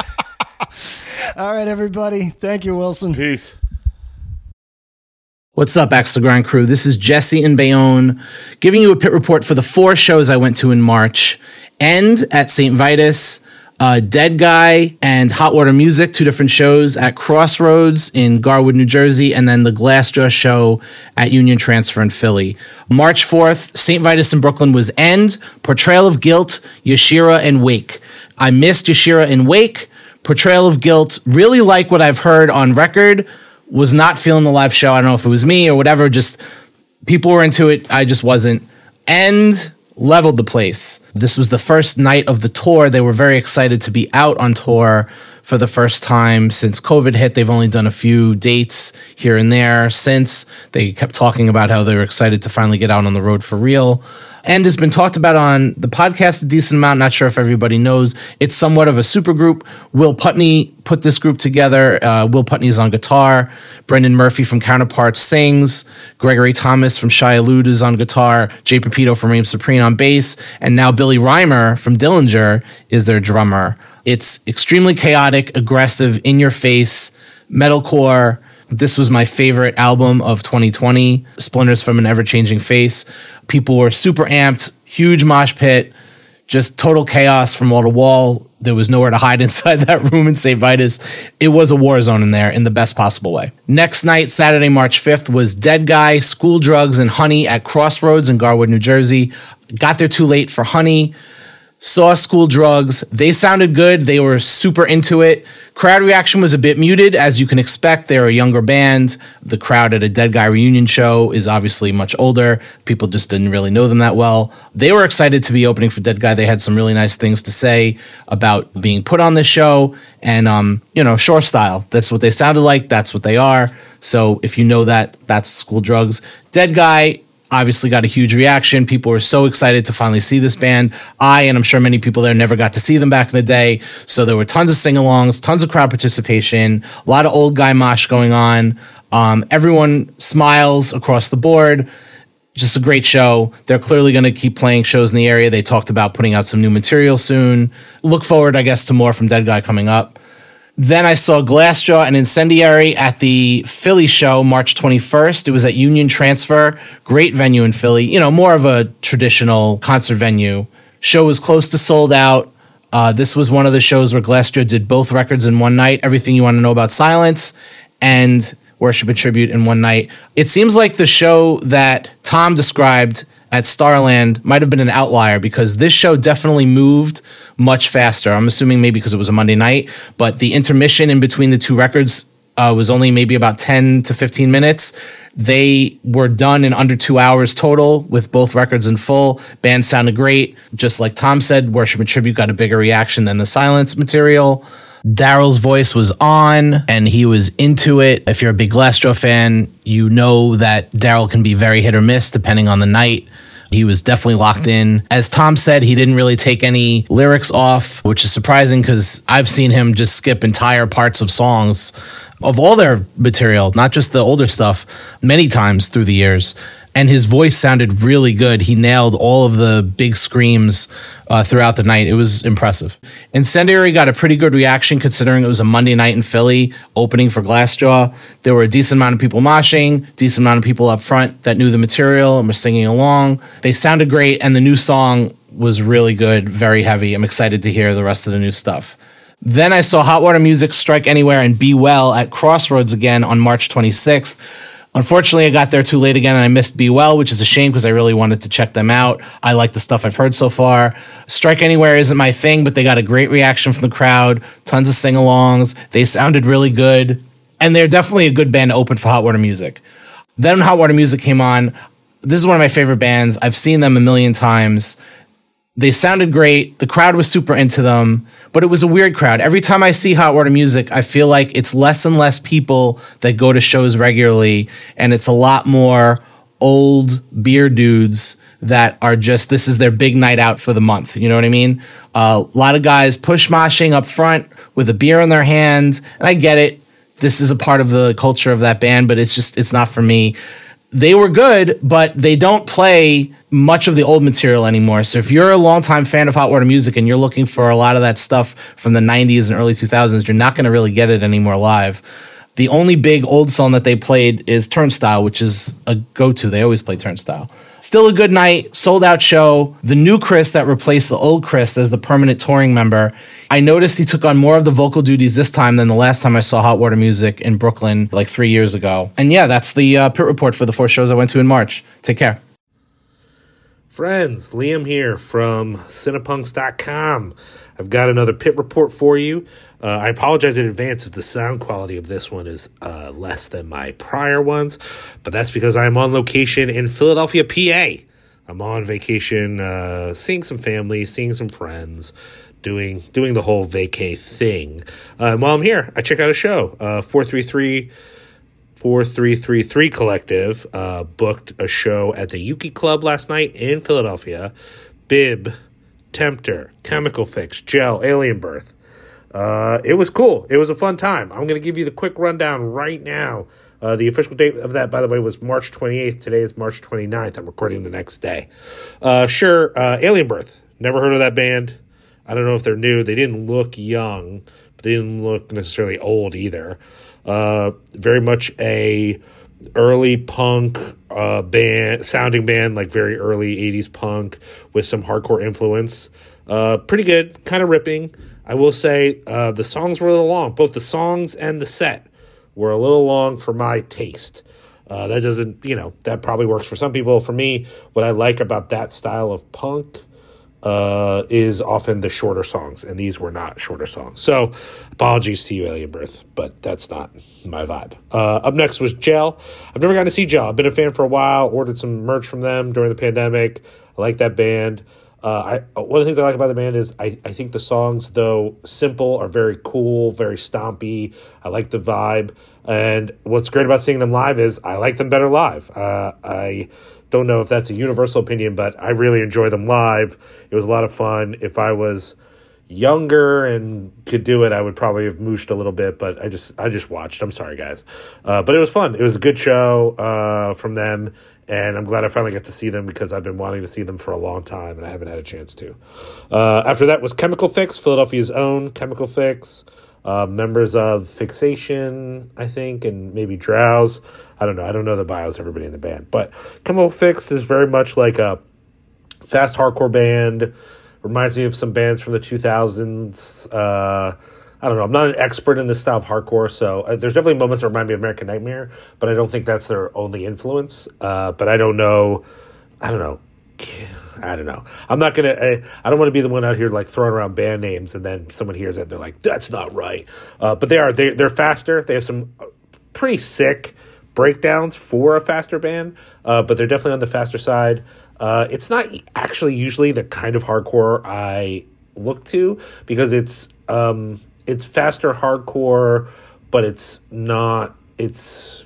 All right, everybody. Thank you, Wilson. Peace. What's up, Axe to Grind crew? This is Jesse in Bayonne, giving you a pit report for the four shows I went to in March. End at St. Vitus, uh, Dead Guy and Hot Water Music, two different shows at Crossroads in Garwood, New Jersey, and then the Glassjaw show at Union Transfer in Philly. March 4th, St. Vitus in Brooklyn was End, Portrayal of Guilt, Yashira, and Wake. I missed Yashira and Wake. Portrayal of Guilt, really like what I've heard on record. Was not feeling the live show. I don't know if it was me or whatever. Just people were into it. I just wasn't. And leveled the place. This was the first night of the tour. They were very excited to be out on tour for the first time since COVID hit. They've only done a few dates here and there since. They kept talking about how they were excited to finally get out on the road for real and has been talked about on the podcast a decent amount. Not sure if everybody knows. It's somewhat of a super group. Will Putney put this group together. Uh, Will Putney is on guitar. Brendan Murphy from Counterparts sings. Gregory Thomas from Shai Hulud is on guitar. Jay Pepito from Reign Supreme on bass. And now Billy Rymer from Dillinger is their drummer. It's extremely chaotic, aggressive, in your face, metalcore. This was my favorite album of 2020, Splinters from an Ever Changing Face. People were super amped, huge mosh pit, just total chaos from wall to wall. There was nowhere to hide inside that room in St. Vitus. It was a war zone in there in the best possible way. Next night, Saturday, March 5th, was Dead Guy, School Drugs, and Honey at Crossroads in Garwood, New Jersey. Got there too late for Honey saw school drugs. They sounded good. They were super into it. Crowd reaction was a bit muted, as you can expect. They're a younger band. The crowd at a Dead Guy reunion show is obviously much older. People just didn't really know them that well. They were excited to be opening for Dead Guy. They had some really nice things to say about being put on this show. And, um, you know, shore style. That's what they sounded like. That's what they are. So if you know that, that's school drugs. Dead Guy obviously got a huge reaction. People were so excited to finally see this band. I, and I'm sure many people there, never got to see them back in the day. So there were tons of sing alongs, tons of crowd participation, a lot of old guy mosh going on. Um, everyone smiles across the board. Just a great show. They're clearly going to keep playing shows in the area. They talked about putting out some new material soon. Look forward, I guess, to more from Dead Guy coming up. Then I saw Glassjaw and Incendiary at the Philly show March 21st. It was at Union Transfer, great venue in Philly. You know, more of a traditional concert venue. Show was close to sold out. Uh, this was one of the shows where Glassjaw did both records in one night. Everything you want to know about Silence and Worship and Tribute in one night. It seems like the show that Tom described at Starland might have been an outlier because this show definitely moved much faster. I'm assuming maybe because it was a Monday night, but the intermission in between the two records uh, was only maybe about 10 to 15 minutes. They were done in under two hours total with both records in full. Band sounded great. Just like Tom said, Worship and Tribute got a bigger reaction than the Silence material. Daryl's voice was on and he was into it. If you're a big Glassjaw fan, you know that Daryl can be very hit or miss depending on the night. He was definitely locked in. As Tom said, he didn't really take any lyrics off, which is surprising because I've seen him just skip entire parts of songs of all their material, not just the older stuff, many times through the years and his voice sounded really good. He nailed all of the big screams uh, throughout the night. It was impressive. Incendiary got a pretty good reaction considering it was a Monday night in Philly opening for Glassjaw. There were a decent amount of people moshing, decent amount of people up front that knew the material and were singing along. They sounded great, and the new song was really good, very heavy. I'm excited to hear the rest of the new stuff. Then I saw Hot Water Music strike anywhere and be well at Crossroads again on March 26th. Unfortunately, I got there too late again and I missed Be Well, which is a shame because I really wanted to check them out. I like the stuff I've heard so far. Strike Anywhere isn't my thing, but they got a great reaction from the crowd, tons of sing alongs. They sounded really good, and they're definitely a good band to open for Hot Water Music. Then Hot Water Music came on. This is one of my favorite bands. I've seen them a million times. They sounded great. The crowd was super into them but it was a weird crowd. Every time I see Hot Water Music, I feel like it's less and less people that go to shows regularly, and it's a lot more old beer dudes that are just this is their big night out for the month. You know what I mean? Uh, a lot of guys push moshing up front with a beer in their hand, and I get it. This is a part of the culture of that band, but it's just it's not for me. They were good, but they don't play much of the old material anymore. So if you're a longtime fan of Hot Water Music and you're looking for a lot of that stuff from the 90s and early 2000s, you're not going to really get it anymore live. The only big old song that they played is Turnstile, which is a go to. They always play Turnstile. Still a good night, sold out show. The new Chris that replaced the old Chris as the permanent touring member. I noticed he took on more of the vocal duties this time than the last time I saw Hot Water Music in Brooklyn like three years ago. And yeah, that's the uh, pit report for the four shows I went to in March. Take care. Friends, Liam here from Cinepunks.com. I've got another pit report for you. Uh, I apologize in advance if the sound quality of this one is uh, less than my prior ones, but that's because I'm on location in Philadelphia, PA. I'm on vacation, uh, seeing some family, seeing some friends, doing doing the whole vacay thing. Uh, while I'm here, I check out a show, uh, 433 4333 Collective uh, booked a show at the Ukie Club last night in Philadelphia. Bib, Tempter, Chemical Fix, Gel, Alien Birth. Uh, it was cool. It was a fun time. I'm going to give you the quick rundown right now. Uh, the official date of that, by the way, was March 28th. Today is March 29th. I'm recording the next day. Uh, sure, uh, Alien Birth. Never heard of that band. I don't know if they're new. They didn't look young, but they didn't look necessarily old either. Uh, very much a early punk uh, band, sounding band, like very early '80s punk with some hardcore influence. Uh, pretty good, kind of ripping. I will say uh, the songs were a little long. Both the songs and the set were a little long for my taste. Uh, that doesn't, you know, that probably works for some people. For me, what I like about that style of punk uh, is often the shorter songs, and these were not shorter songs. So, apologies to you, Alien Birth, but that's not my vibe. Uh, up next was Gel. I've never gotten to see Gel. I've been a fan for a while. Ordered some merch from them during the pandemic. I like that band. Uh, I one of the things I like about the band is I, I think the songs, though simple, are very cool, very stompy. I like the vibe, and what's great about seeing them live is I like them better live. Uh, I don't know if that's a universal opinion, but I really enjoy them live. It was a lot of fun. If I was younger and could do it, I would probably have mooshed a little bit, but I just I just watched. I'm sorry, guys, uh, but it was fun. It was a good show uh, from them, and I'm glad I finally got to see them because I've been wanting to see them for a long time and I haven't had a chance to. Uh, after that was Chemical Fix, Philadelphia's own Chemical Fix. Uh, members of Fixation, I think, and maybe Drowse. I don't know. I don't know the bios of everybody in the band, but Chemical Fix is very much like a fast hardcore band. Reminds me of some bands from the 2000s. Uh, I don't know. I'm not an expert in this style of hardcore, so uh, there's definitely moments that remind me of American Nightmare, but I don't think that's their only influence. Uh, but I don't know. I don't know. I don't know. I'm not gonna. I, I don't want to be the one out here like throwing around band names, and then someone hears it, and they're like, "That's not right." Uh, but they are. They they're faster. They have some pretty sick breakdowns for a faster band, uh, but they're definitely on the faster side. Uh, it's not actually usually the kind of hardcore I look to because it's um, it's faster hardcore, but it's not. It's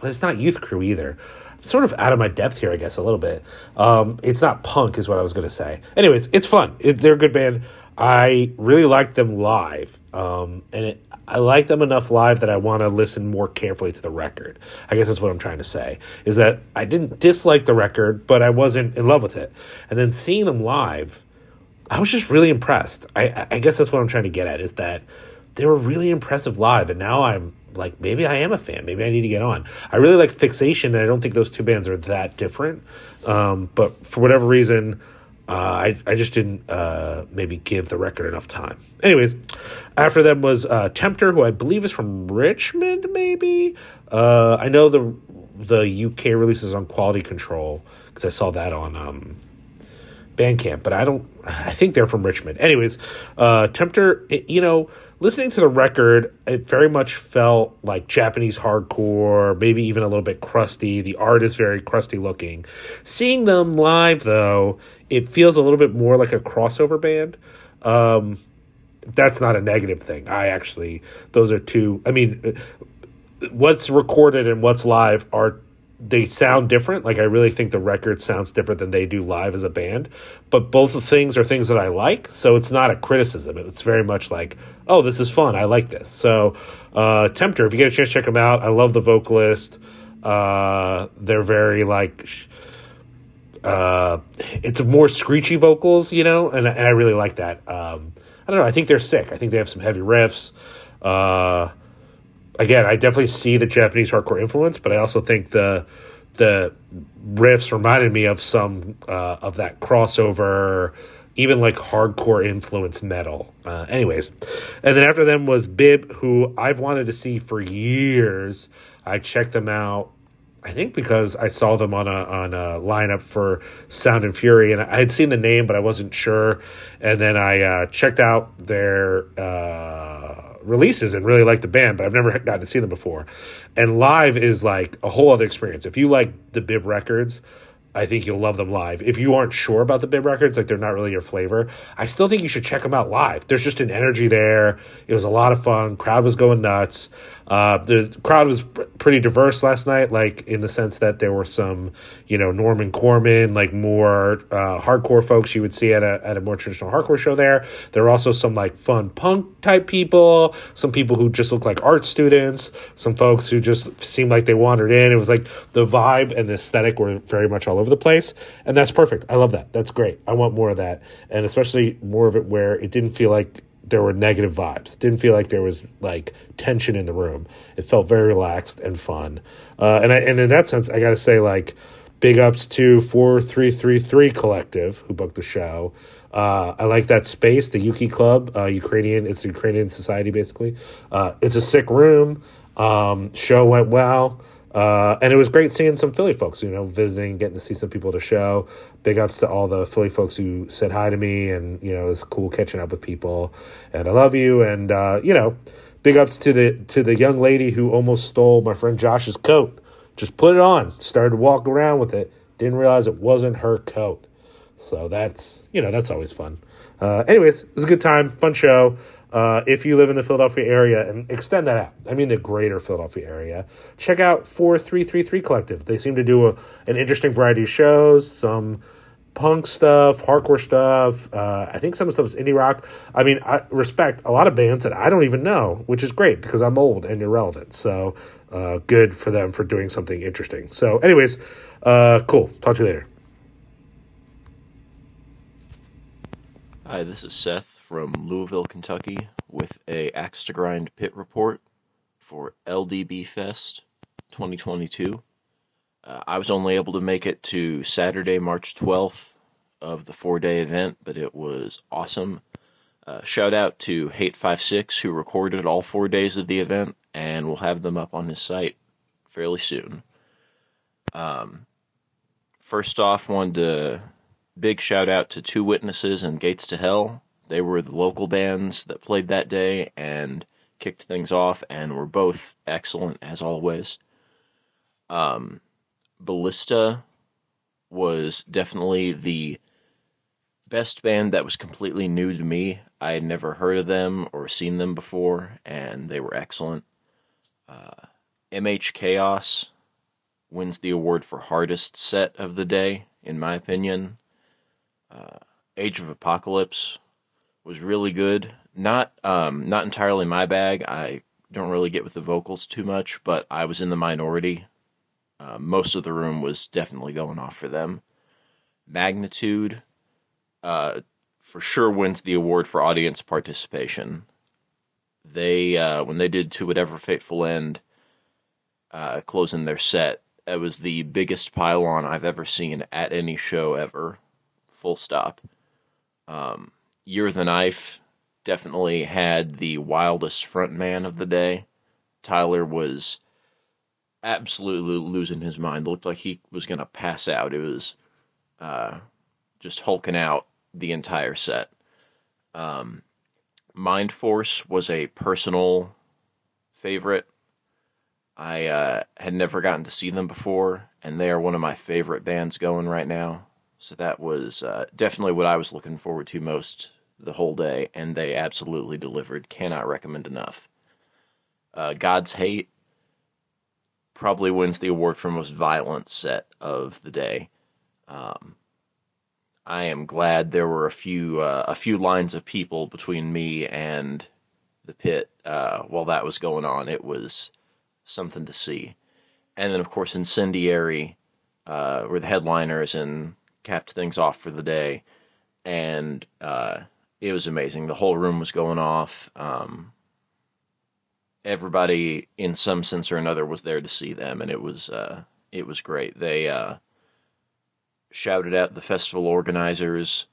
well, it's not youth crew either sort of out of my depth here, I guess, a little bit. Um, it's not punk, is what I was going to say. Anyways, it's fun. It, they're a good band. I really like them live, um, and it, I like them enough live that I want to listen more carefully to the record. I guess that's what I'm trying to say. Is that I didn't dislike the record, but I wasn't in love with it. And then seeing them live, I was just really impressed. I, I guess that's what I'm trying to get at is that they were really impressive live, and now I'm like maybe I am a fan. Maybe I need to get on. I really like Fixation, and I don't think those two bands are that different. Um, but for whatever reason, uh, I I just didn't uh, maybe give the record enough time. Anyways, after them was uh, Tempter, who I believe is from Richmond. Maybe uh, I know the the UK releases on Quality Control because I saw that on um, Bandcamp, but I don't. I think they're from Richmond. Anyways, uh, Tempter, it, you know listening to the record, it very much felt like Japanese hardcore, maybe even a little bit crusty. The art is very crusty looking. Seeing them live, though, it feels a little bit more like a crossover band. Um, that's not a negative thing. I actually, those are two. I mean, what's recorded and what's live are they sound different. Like I really think the record sounds different than they do live as a band. But both of things are things that I like, so it's not a criticism. It's very much like, oh, this is fun. I like this. So, uh, Tempter, if you get a chance, check them out. I love the vocalist. Uh, they're very like, uh, it's more screechy vocals, you know, and, and I really like that. Um, I don't know. I think they're sick. I think they have some heavy riffs. Uh, again, I definitely see the Japanese hardcore influence, but I also think the the riffs reminded me of some uh, of that crossover, even like hardcore influence metal. Uh, anyways, and then after them was Bib, who I've wanted to see for years. I checked them out. I think because I saw them on a on a lineup for Sound and Fury, and I had seen the name, but I wasn't sure. And then I uh, checked out their uh, releases and really like the band, but I've never gotten to see them before. And live is like a whole other experience. If you like the Bib records, I think you'll love them live. If you aren't sure about the Bib records, like they're not really your flavor, I still think you should check them out live. There's just an energy there. It was a lot of fun. Crowd was going nuts. Uh, the crowd was pr- pretty diverse last night, like in the sense that there were some, you know, Norman Corman, like more uh, hardcore folks you would see at a at a more traditional hardcore show. There, there were also some like fun punk type people, some people who just look like art students, some folks who just seemed like they wandered in. It was like the vibe and the aesthetic were very much all over the place, and that's perfect. I love that. That's great. I want more of that, and especially more of it where it didn't feel like there were negative vibes. Didn't feel like there was like tension in the room. It felt very relaxed and fun. Uh, and I, and in that sense, I got to say like big ups to four three three three collective who booked the show. Uh, I like that space, the Ukie Club, uh, Ukrainian. It's Ukrainian society basically. Uh, it's a sick room. Um, show went well. Uh, and it was great seeing some Philly folks, you know, visiting, getting to see some people to show. Big ups to all the Philly folks who said hi to me, and you know, it was cool catching up with people. And I love you, and uh, you know, big ups to the to the young lady who almost stole my friend Josh's coat. Just put it on, started to walk around with it. Didn't realize it wasn't her coat. So that's you know that's always fun. Uh, anyways, it was a good time, fun show. Uh, if you live in the Philadelphia area and extend that out, I mean the greater Philadelphia area, check out 4333 Collective. They seem to do a, an interesting variety of shows, some punk stuff, hardcore stuff. Uh, I think some stuff is indie rock. I mean, I respect a lot of bands that I don't even know, which is great because I'm old and irrelevant. So uh, good for them for doing something interesting. So, anyways, uh, cool. Talk to you later. Hi, this is Seth from Louisville, Kentucky, with a Axe to Grind pit report for LDB Fest 2022. Uh, I was only able to make it to Saturday, March 12th of the four day event, but it was awesome. Uh, shout out to Hate56 who recorded all four days of the event, and we'll have them up on his site fairly soon. Um, first off, wanted to big shout out to Two Witnesses and Gates to Hell. They were the local bands that played that day and kicked things off, and were both excellent as always. Um, Ballista was definitely the best band that was completely new to me. I had never heard of them or seen them before, and they were excellent. Uh, MH Chaos wins the award for hardest set of the day, in my opinion. Uh, Age of Apocalypse was really good. Not um, not entirely my bag. I don't really get with the vocals too much, but I was in the minority. Uh, most of the room was definitely going off for them. Magnitude, uh, for sure wins the award for audience participation. They uh, when they did to whatever fateful end, uh, closing their set, it was the biggest pylon I've ever seen at any show ever. Full stop. Um, Year of the Knife definitely had the wildest frontman of the day. Tyler was absolutely losing his mind. Looked like he was going to pass out. It was uh, just hulking out the entire set. Um, Mind Force was a personal favorite. I uh, had never gotten to see them before, and they are one of my favorite bands going right now. So that was uh, definitely what I was looking forward to most the whole day, and they absolutely delivered. Cannot recommend enough. Uh, God's Hate probably wins the award for most violent set of the day. Um, I am glad there were a few uh, a few lines of people between me and the pit uh, while that was going on. It was something to see. And then, of course, Incendiary uh, were the headliners and capped things off for the day. And uh, it was amazing. The whole room was going off. Um, everybody, in some sense or another, was there to see them, and it was uh, it was great. They uh, shouted at the festival organizers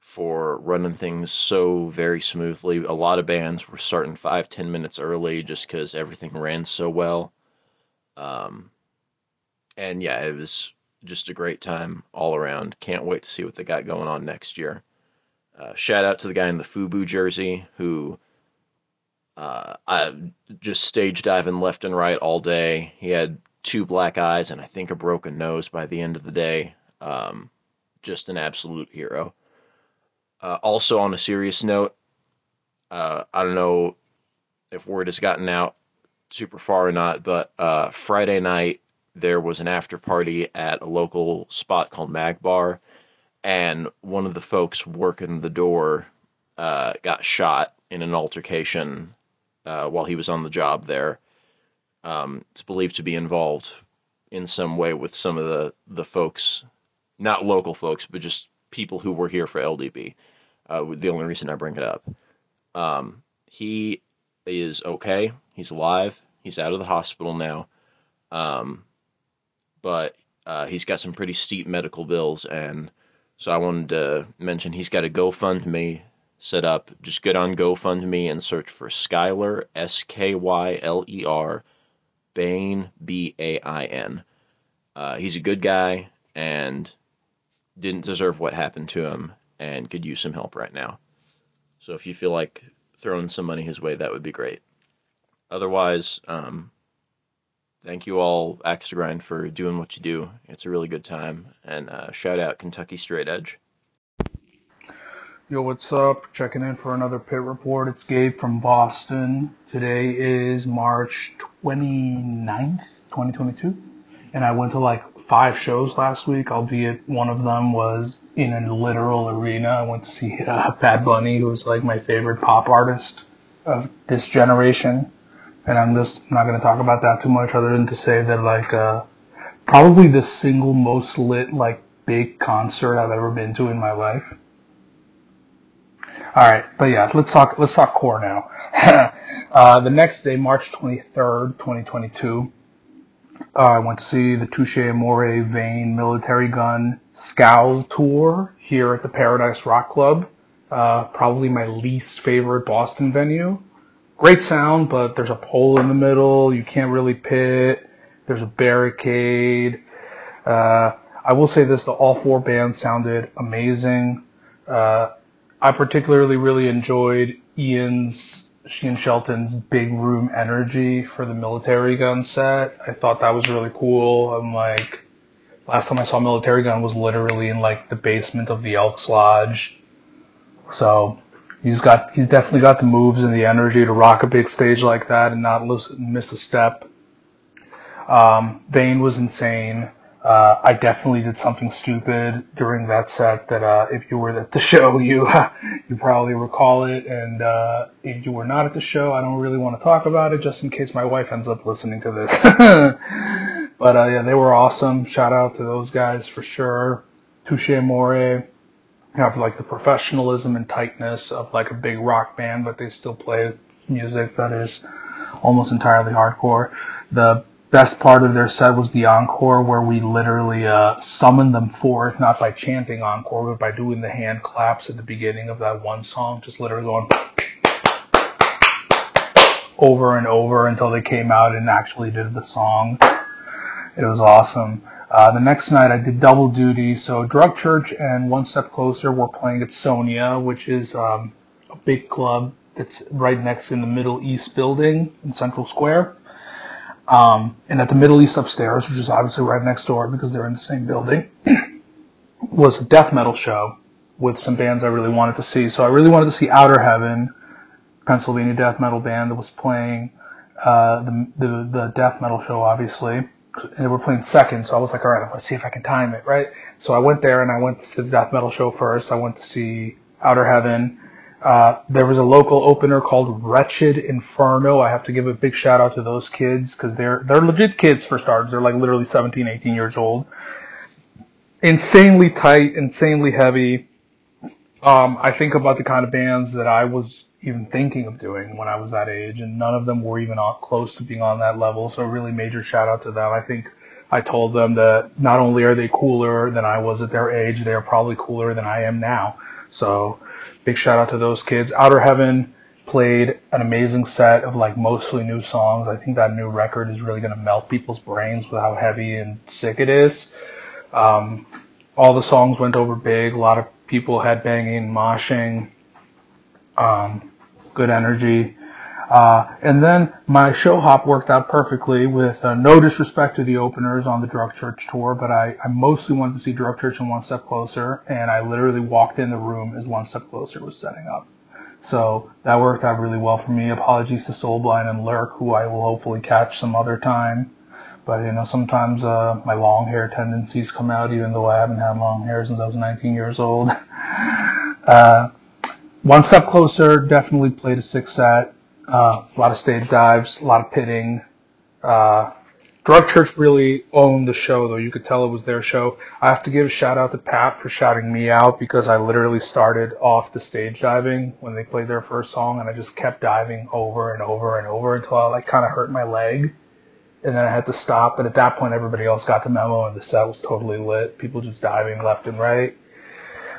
for running things so very smoothly. A lot of bands were starting five, ten minutes early just because everything ran so well. Um, and yeah, it was just a great time all around. Can't wait to see what they got going on next year. Uh, shout out to the guy in the FUBU jersey who uh, I just stage diving left and right all day. He had two black eyes and I think a broken nose by the end of the day. Um, just an absolute hero. Uh, also, on a serious note, uh, I don't know if word has gotten out super far or not, but uh, Friday night there was an after party at a local spot called Mag Bar, and one of the folks working the door uh, got shot in an altercation uh, while he was on the job there. Um, it's believed to be involved in some way with some of the the folks, not local folks, but just people who were here for LDB. Uh, the only reason I bring it up. Um, he is okay. He's alive. He's out of the hospital now. Um, but uh, he's got some pretty steep medical bills, and so I wanted to mention he's got a GoFundMe set up. Just get on GoFundMe and search for Skyler S K Y L E R Bain B A I N. Uh, he's a good guy and didn't deserve what happened to him, and could use some help right now. So if you feel like throwing some money his way, that would be great. Otherwise, um, thank you all, Axe to Grind, for doing what you do. It's a really good time. And uh, shout out Kentucky Straight Edge. Yo, what's up? Checking in for another pit report. It's Gabe from Boston. Today is March 29th, 2022. And I went to like five shows last week, albeit one of them was in a literal arena. I went to see uh, Bad Bunny, who is like my favorite pop artist of this generation. And I'm just not going to talk about that too much other than to say that like, uh, probably the single most lit, like, big concert I've ever been to in my life. All right, but yeah, let's talk. Let's talk core now. uh, the next day, March twenty third, twenty twenty two, uh, I went to see the Touche Amore Vein Militarie Gun Scowl tour here at the Paradise Rock Club. Uh, probably my least favorite Boston venue. Great sound, but there's a pole in the middle. You can't really pit. There's a barricade. Uh, I will say this: the all four bands sounded amazing. Uh, I particularly really enjoyed Ian's Ian Shelton's big room energy for the Militarie Gun set. I thought that was really cool. I'm like, last time I saw Militarie Gun was literally in like the basement of the Elks Lodge. So he's got he's definitely got the moves and the energy to rock a big stage like that and not lose, miss a step. Um, Vein was insane. Uh, I definitely did something stupid during that set that uh, if you were at the show, you you probably recall it. And uh, if you were not at the show, I don't really want to talk about it just in case my wife ends up listening to this. but uh, yeah, they were awesome. Shout out to those guys for sure. Touche Amore have like the professionalism and tightness of like a big rock band, but they still play music that is almost entirely hardcore. The best part of their set was the encore where we literally uh, summoned them forth, not by chanting encore, but by doing the hand claps at the beginning of that one song, just literally going over and over until they came out and actually did the song. It was awesome. Uh, the next night I did double duty, so Drug Church and One Step Closer were playing at Sonia, which is um, a big club that's right next in the Middle East building in Central Square. Um, and at the Middle East upstairs, which is obviously right next door because they're in the same building, was a death metal show with some bands I really wanted to see. So I really wanted to see Outer Heaven, Pennsylvania death metal band that was playing uh, the, the the death metal show, obviously. And were playing second, so I was like, all right, I'm gonna see if I can time it, right? So I went there and I went to see the death metal show first. I went to see Outer Heaven. Uh, there was a local opener called Wretched Inferno. I have to give a big shout out to those kids because they're they're legit kids for starters. They're like literally 17, 18 years old. Insanely tight, insanely heavy. Um, I think about the kind of bands that I was even thinking of doing when I was that age, and none of them were even close to being on that level. So really major shout out to them. I think I told them that not only are they cooler than I was at their age, they are probably cooler than I am now. So big shout out to those kids. Outer Heaven played an amazing set of like mostly new songs. I think that new record is really going to melt people's brains with how heavy and sick it is. Um, all the songs went over big. A lot of people had banging, moshing, um, good energy. Uh, and then my show hop worked out perfectly with uh, no disrespect to the openers on the Drug Church tour, but I, I mostly wanted to see Drug Church and One Step Closer, and I literally walked in the room as One Step Closer was setting up. So that worked out really well for me. Apologies to Soulblind and Lurk, who I will hopefully catch some other time. But you know, sometimes uh, my long hair tendencies come out, even though I haven't had long hair since I was 19 years old. uh, one step closer, definitely played a six set. Uh, a lot of stage dives, a lot of pitting. Uh, Drug Church really owned the show, though. You could tell it was their show. I have to give a shout out to Pat for shouting me out because I literally started off the stage diving when they played their first song, and I just kept diving over and over and over until I like kind of hurt my leg, and then I had to stop. But at that point, everybody else got the memo, and the set was totally lit. People just diving left and right.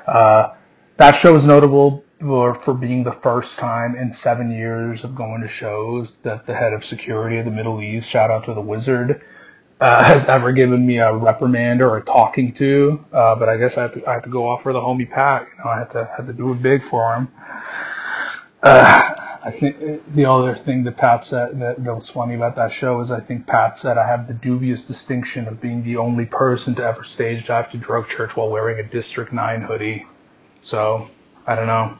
Uh, that show was notable for, for being the first time in seven years of going to shows that the head of security of the Middle East, shout out to the wizard, uh, has ever given me a reprimand or a talking to. Uh, but I guess I have to, I have to go off for the homie Pat. You know, I had to, had to do it big for him. Uh, I think uh, the other thing that Pat said that, that was funny about that show is I think Pat said I have the dubious distinction of being the only person to ever stage dive to Drug Church while wearing a District 9 hoodie. So, I don't know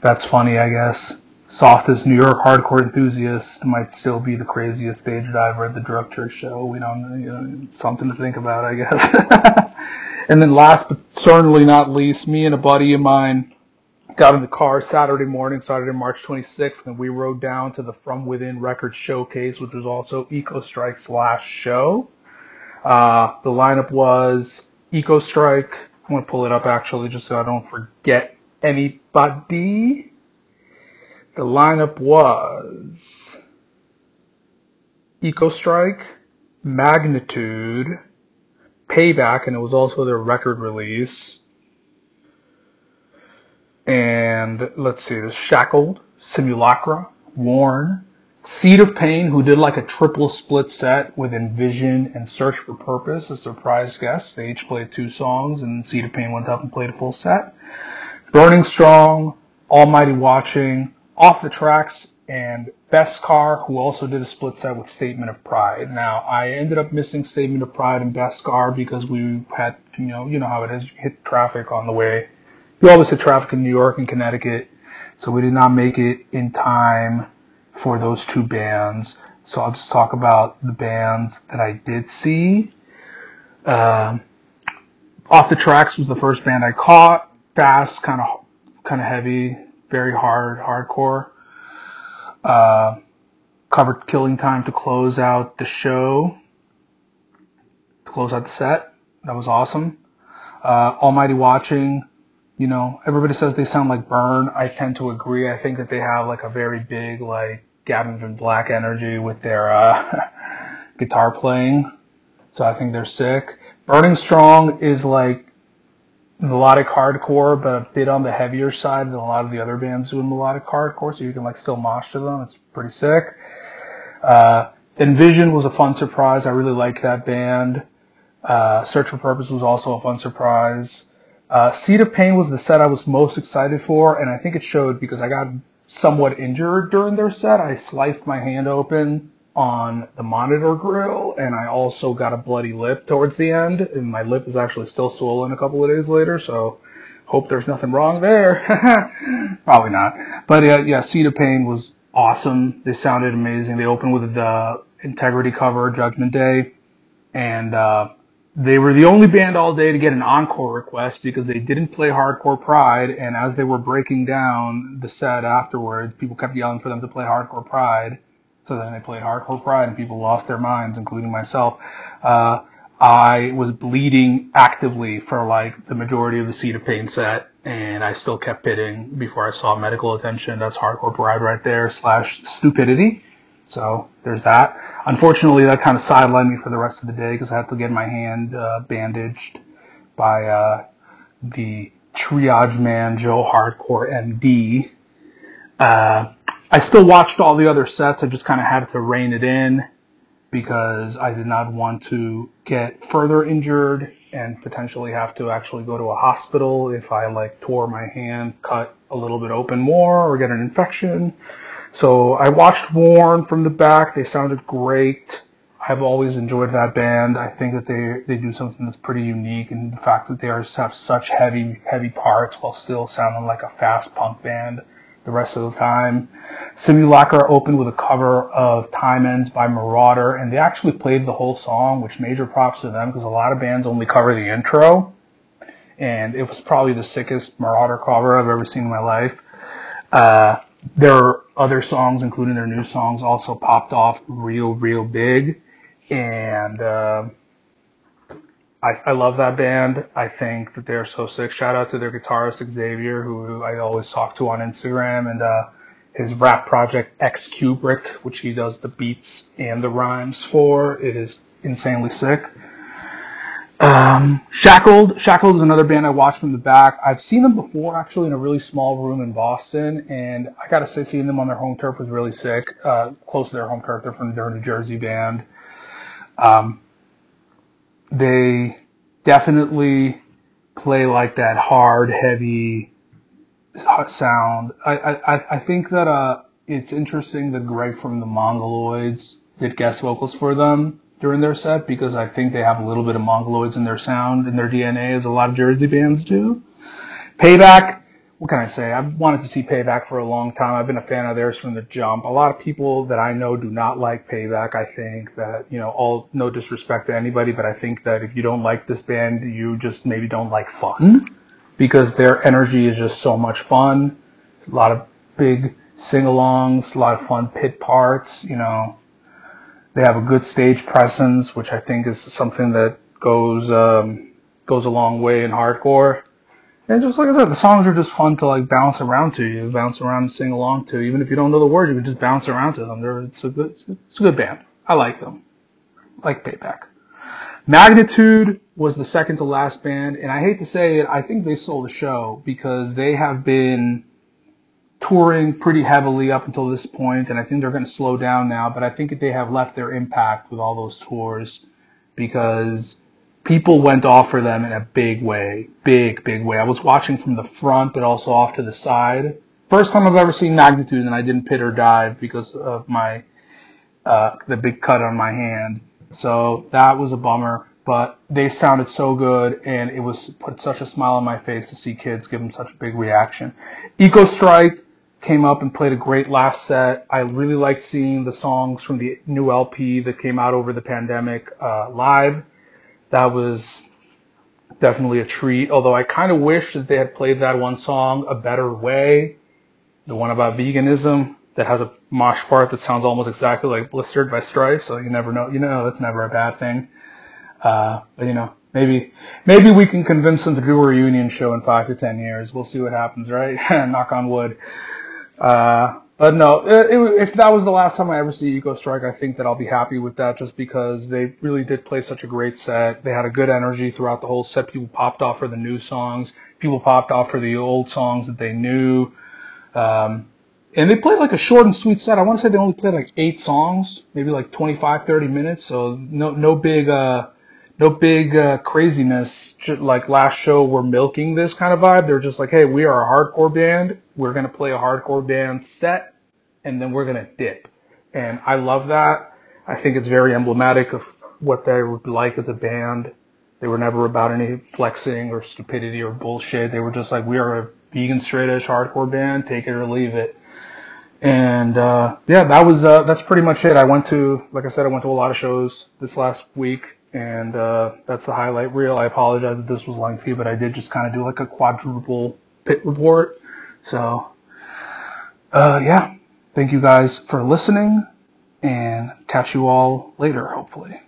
that's funny, I guess. Softest New York hardcore enthusiast might still be the craziest stage diver at the Drug Church show. We don't, you know, something to think about, I guess. and then last but certainly not least, me and a buddy of mine got in the car Saturday morning, Saturday, March 26th, and we rode down to the From Within Record Showcase, which was also Ecostrike's last show. Uh, the lineup was Ecostrike. I'm going to pull it up actually just so I don't forget anybody. The lineup was Ecostrike, Magnitude, Payback, and it was also their record release. And let's see, there's Shackled, Simulacra, Warren, Seed of Pain, who did like a triple split set with Envision and Search for Purpose as their prize guests. They each played two songs, and Seed of Pain went up and played a full set. Burning Strong, Almighty Watching, Off the Tracks, and Best Car, who also did a split set with Statement of Pride. Now, I ended up missing Statement of Pride and Best Car because we had, you know, you know how it is, hit traffic on the way. You always hit traffic in New York and Connecticut, so we did not make it in time for those two bands. So I'll just talk about the bands that I did see. Uh, Off the Tracks was the first band I caught fast, kind of kind of heavy, very hard, hardcore. Uh, covered Killing Time to close out the show, to close out the set. That was awesome. Uh, Almighty Watching, you know, everybody says they sound like Burn. I tend to agree. I think that they have like a very big, like, Gavin Van Vlack energy with their uh, guitar playing. So I think they're sick. Burning Strong is like melodic hardcore, but a bit on the heavier side than a lot of the other bands doing melodic hardcore, so you can like still mosh to them. It's pretty sick. Uh, Envision was a fun surprise. I really liked that band. Uh, Search for Purpose was also a fun surprise. Uh, Seed of Pain was the set I was most excited for, and I think it showed because I got somewhat injured during their set. I sliced my hand open on the monitor grill, and I also got a bloody lip towards the end, and my lip is actually still swollen a couple of days later, so hope there's nothing wrong there. Probably not. But uh, yeah, Seed of Pain was awesome. They sounded amazing. They opened with the Integrity cover, Judgment Day, and uh, they were the only band all day to get an encore request because they didn't play Hardcore Pride, and as they were breaking down the set afterwards, people kept yelling for them to play Hardcore Pride so then they played Hardcore Pride, and people lost their minds, including myself. Uh, I was bleeding actively for like the majority of the Seed of Pain set, and I still kept pitting before I saw medical attention. That's Hardcore Pride right there, slash stupidity. So there's that. Unfortunately, that kind of sidelined me for the rest of the day because I had to get my hand uh, bandaged by uh, the triage man, Joe Hardcore MD. Uh, I still watched all the other sets. I just kind of had to rein it in because I did not want to get further injured and potentially have to actually go to a hospital if I like tore my hand, cut a little bit open more, or get an infection. So I watched Warren from the back. They sounded great. I've always enjoyed that band. I think that they they do something that's pretty unique, and the fact that they are, have such heavy heavy parts while still sounding like a fast punk band the rest of the time. Simulacra opened with a cover of Time Ends by Marauder, and they actually played the whole song, which major props to them because a lot of bands only cover the intro, and it was probably the sickest Marauder cover I've ever seen in my life. Uh, their other songs, including their new songs, also popped off real, real big, and uh, I, I love that band. I think that they're so sick. Shout out to their guitarist Xavier, who I always talk to on Instagram, and uh, his rap project X Kubrick, which he does the beats and the rhymes for. It is insanely sick. Um, Shackled. Shackled is another band I watched from the back. I've seen them before, actually, in a really small room in Boston, and I gotta say, seeing them on their home turf was really sick. Uh, close to their home turf, they're from their New Jersey band. Um, they definitely play like that hard, heavy sound. I, I, I think that uh, it's interesting that Greg from the Mongoloids did guest vocals for them during their set because I think they have a little bit of Mongoloids in their sound, in their DNA, as a lot of Jersey bands do. Payback, what can I say? I've wanted to see Payback for a long time. I've been a fan of theirs from the jump. A lot of people that I know do not like Payback. I think that, you know, all, no disrespect to anybody, but I think that if you don't like this band, you just maybe don't like fun because their energy is just so much fun. A lot of big sing-alongs, a lot of fun pit parts, you know. They have a good stage presence, which I think is something that goes, um, goes a long way in hardcore. And just like I said, the songs are just fun to like bounce around to. You bounce around and sing along to. Even if you don't know the words, you can just bounce around to them. They're, it's a good, it's a good band. I like them. I like Payback. Magnitude was the second to last band, and I hate to say it, I think they sold the show because they have been touring pretty heavily up until this point, and I think they're going to slow down now. But I think they have left their impact with all those tours because people went off for them in a big way, big, big way. I was watching from the front, but also off to the side. First time I've ever seen Magnitude, and I didn't pit or dive because of my uh, the big cut on my hand. So that was a bummer. But they sounded so good, and it was put such a smile on my face to see kids give them such a big reaction. Ecostrike came up and played a great last set. I really liked seeing the songs from the new LP that came out over the pandemic uh, live that was definitely a treat. Although I kind of wish that they had played that one song a better way. The one about veganism that has a mosh part that sounds almost exactly like Blistered by Strife. So you never know. You know, that's never a bad thing. Uh, but you know, maybe, maybe we can convince them to do a reunion show in five to ten years. We'll see what happens, right? Knock on wood. Uh, but no, it, it, if that was the last time I ever see Ecostrike, I think that I'll be happy with that just because they really did play such a great set. They had a good energy throughout the whole set. People popped off for the new songs. People popped off for the old songs that they knew. Um, and they played like a short and sweet set. I want to say they only played like eight songs, maybe like 25, 30 minutes. So no, no big, uh, no big uh, craziness. Like last show, we're milking this kind of vibe. They're just like, hey, we are a hardcore band. We're gonna play a hardcore band set, and then we're gonna dip. And I love that. I think it's very emblematic of what they were like as a band. They were never about any flexing or stupidity or bullshit. They were just like, we are a vegan straight edge hardcore band. Take it or leave it. And uh, yeah, that was uh, that's pretty much it. I went to, like I said, I went to a lot of shows this last week and uh, that's the highlight reel. I apologize that this was lengthy, but I did just kind of do like a quadruple pit report. So, uh, yeah, thank you guys for listening, and catch you all later, hopefully.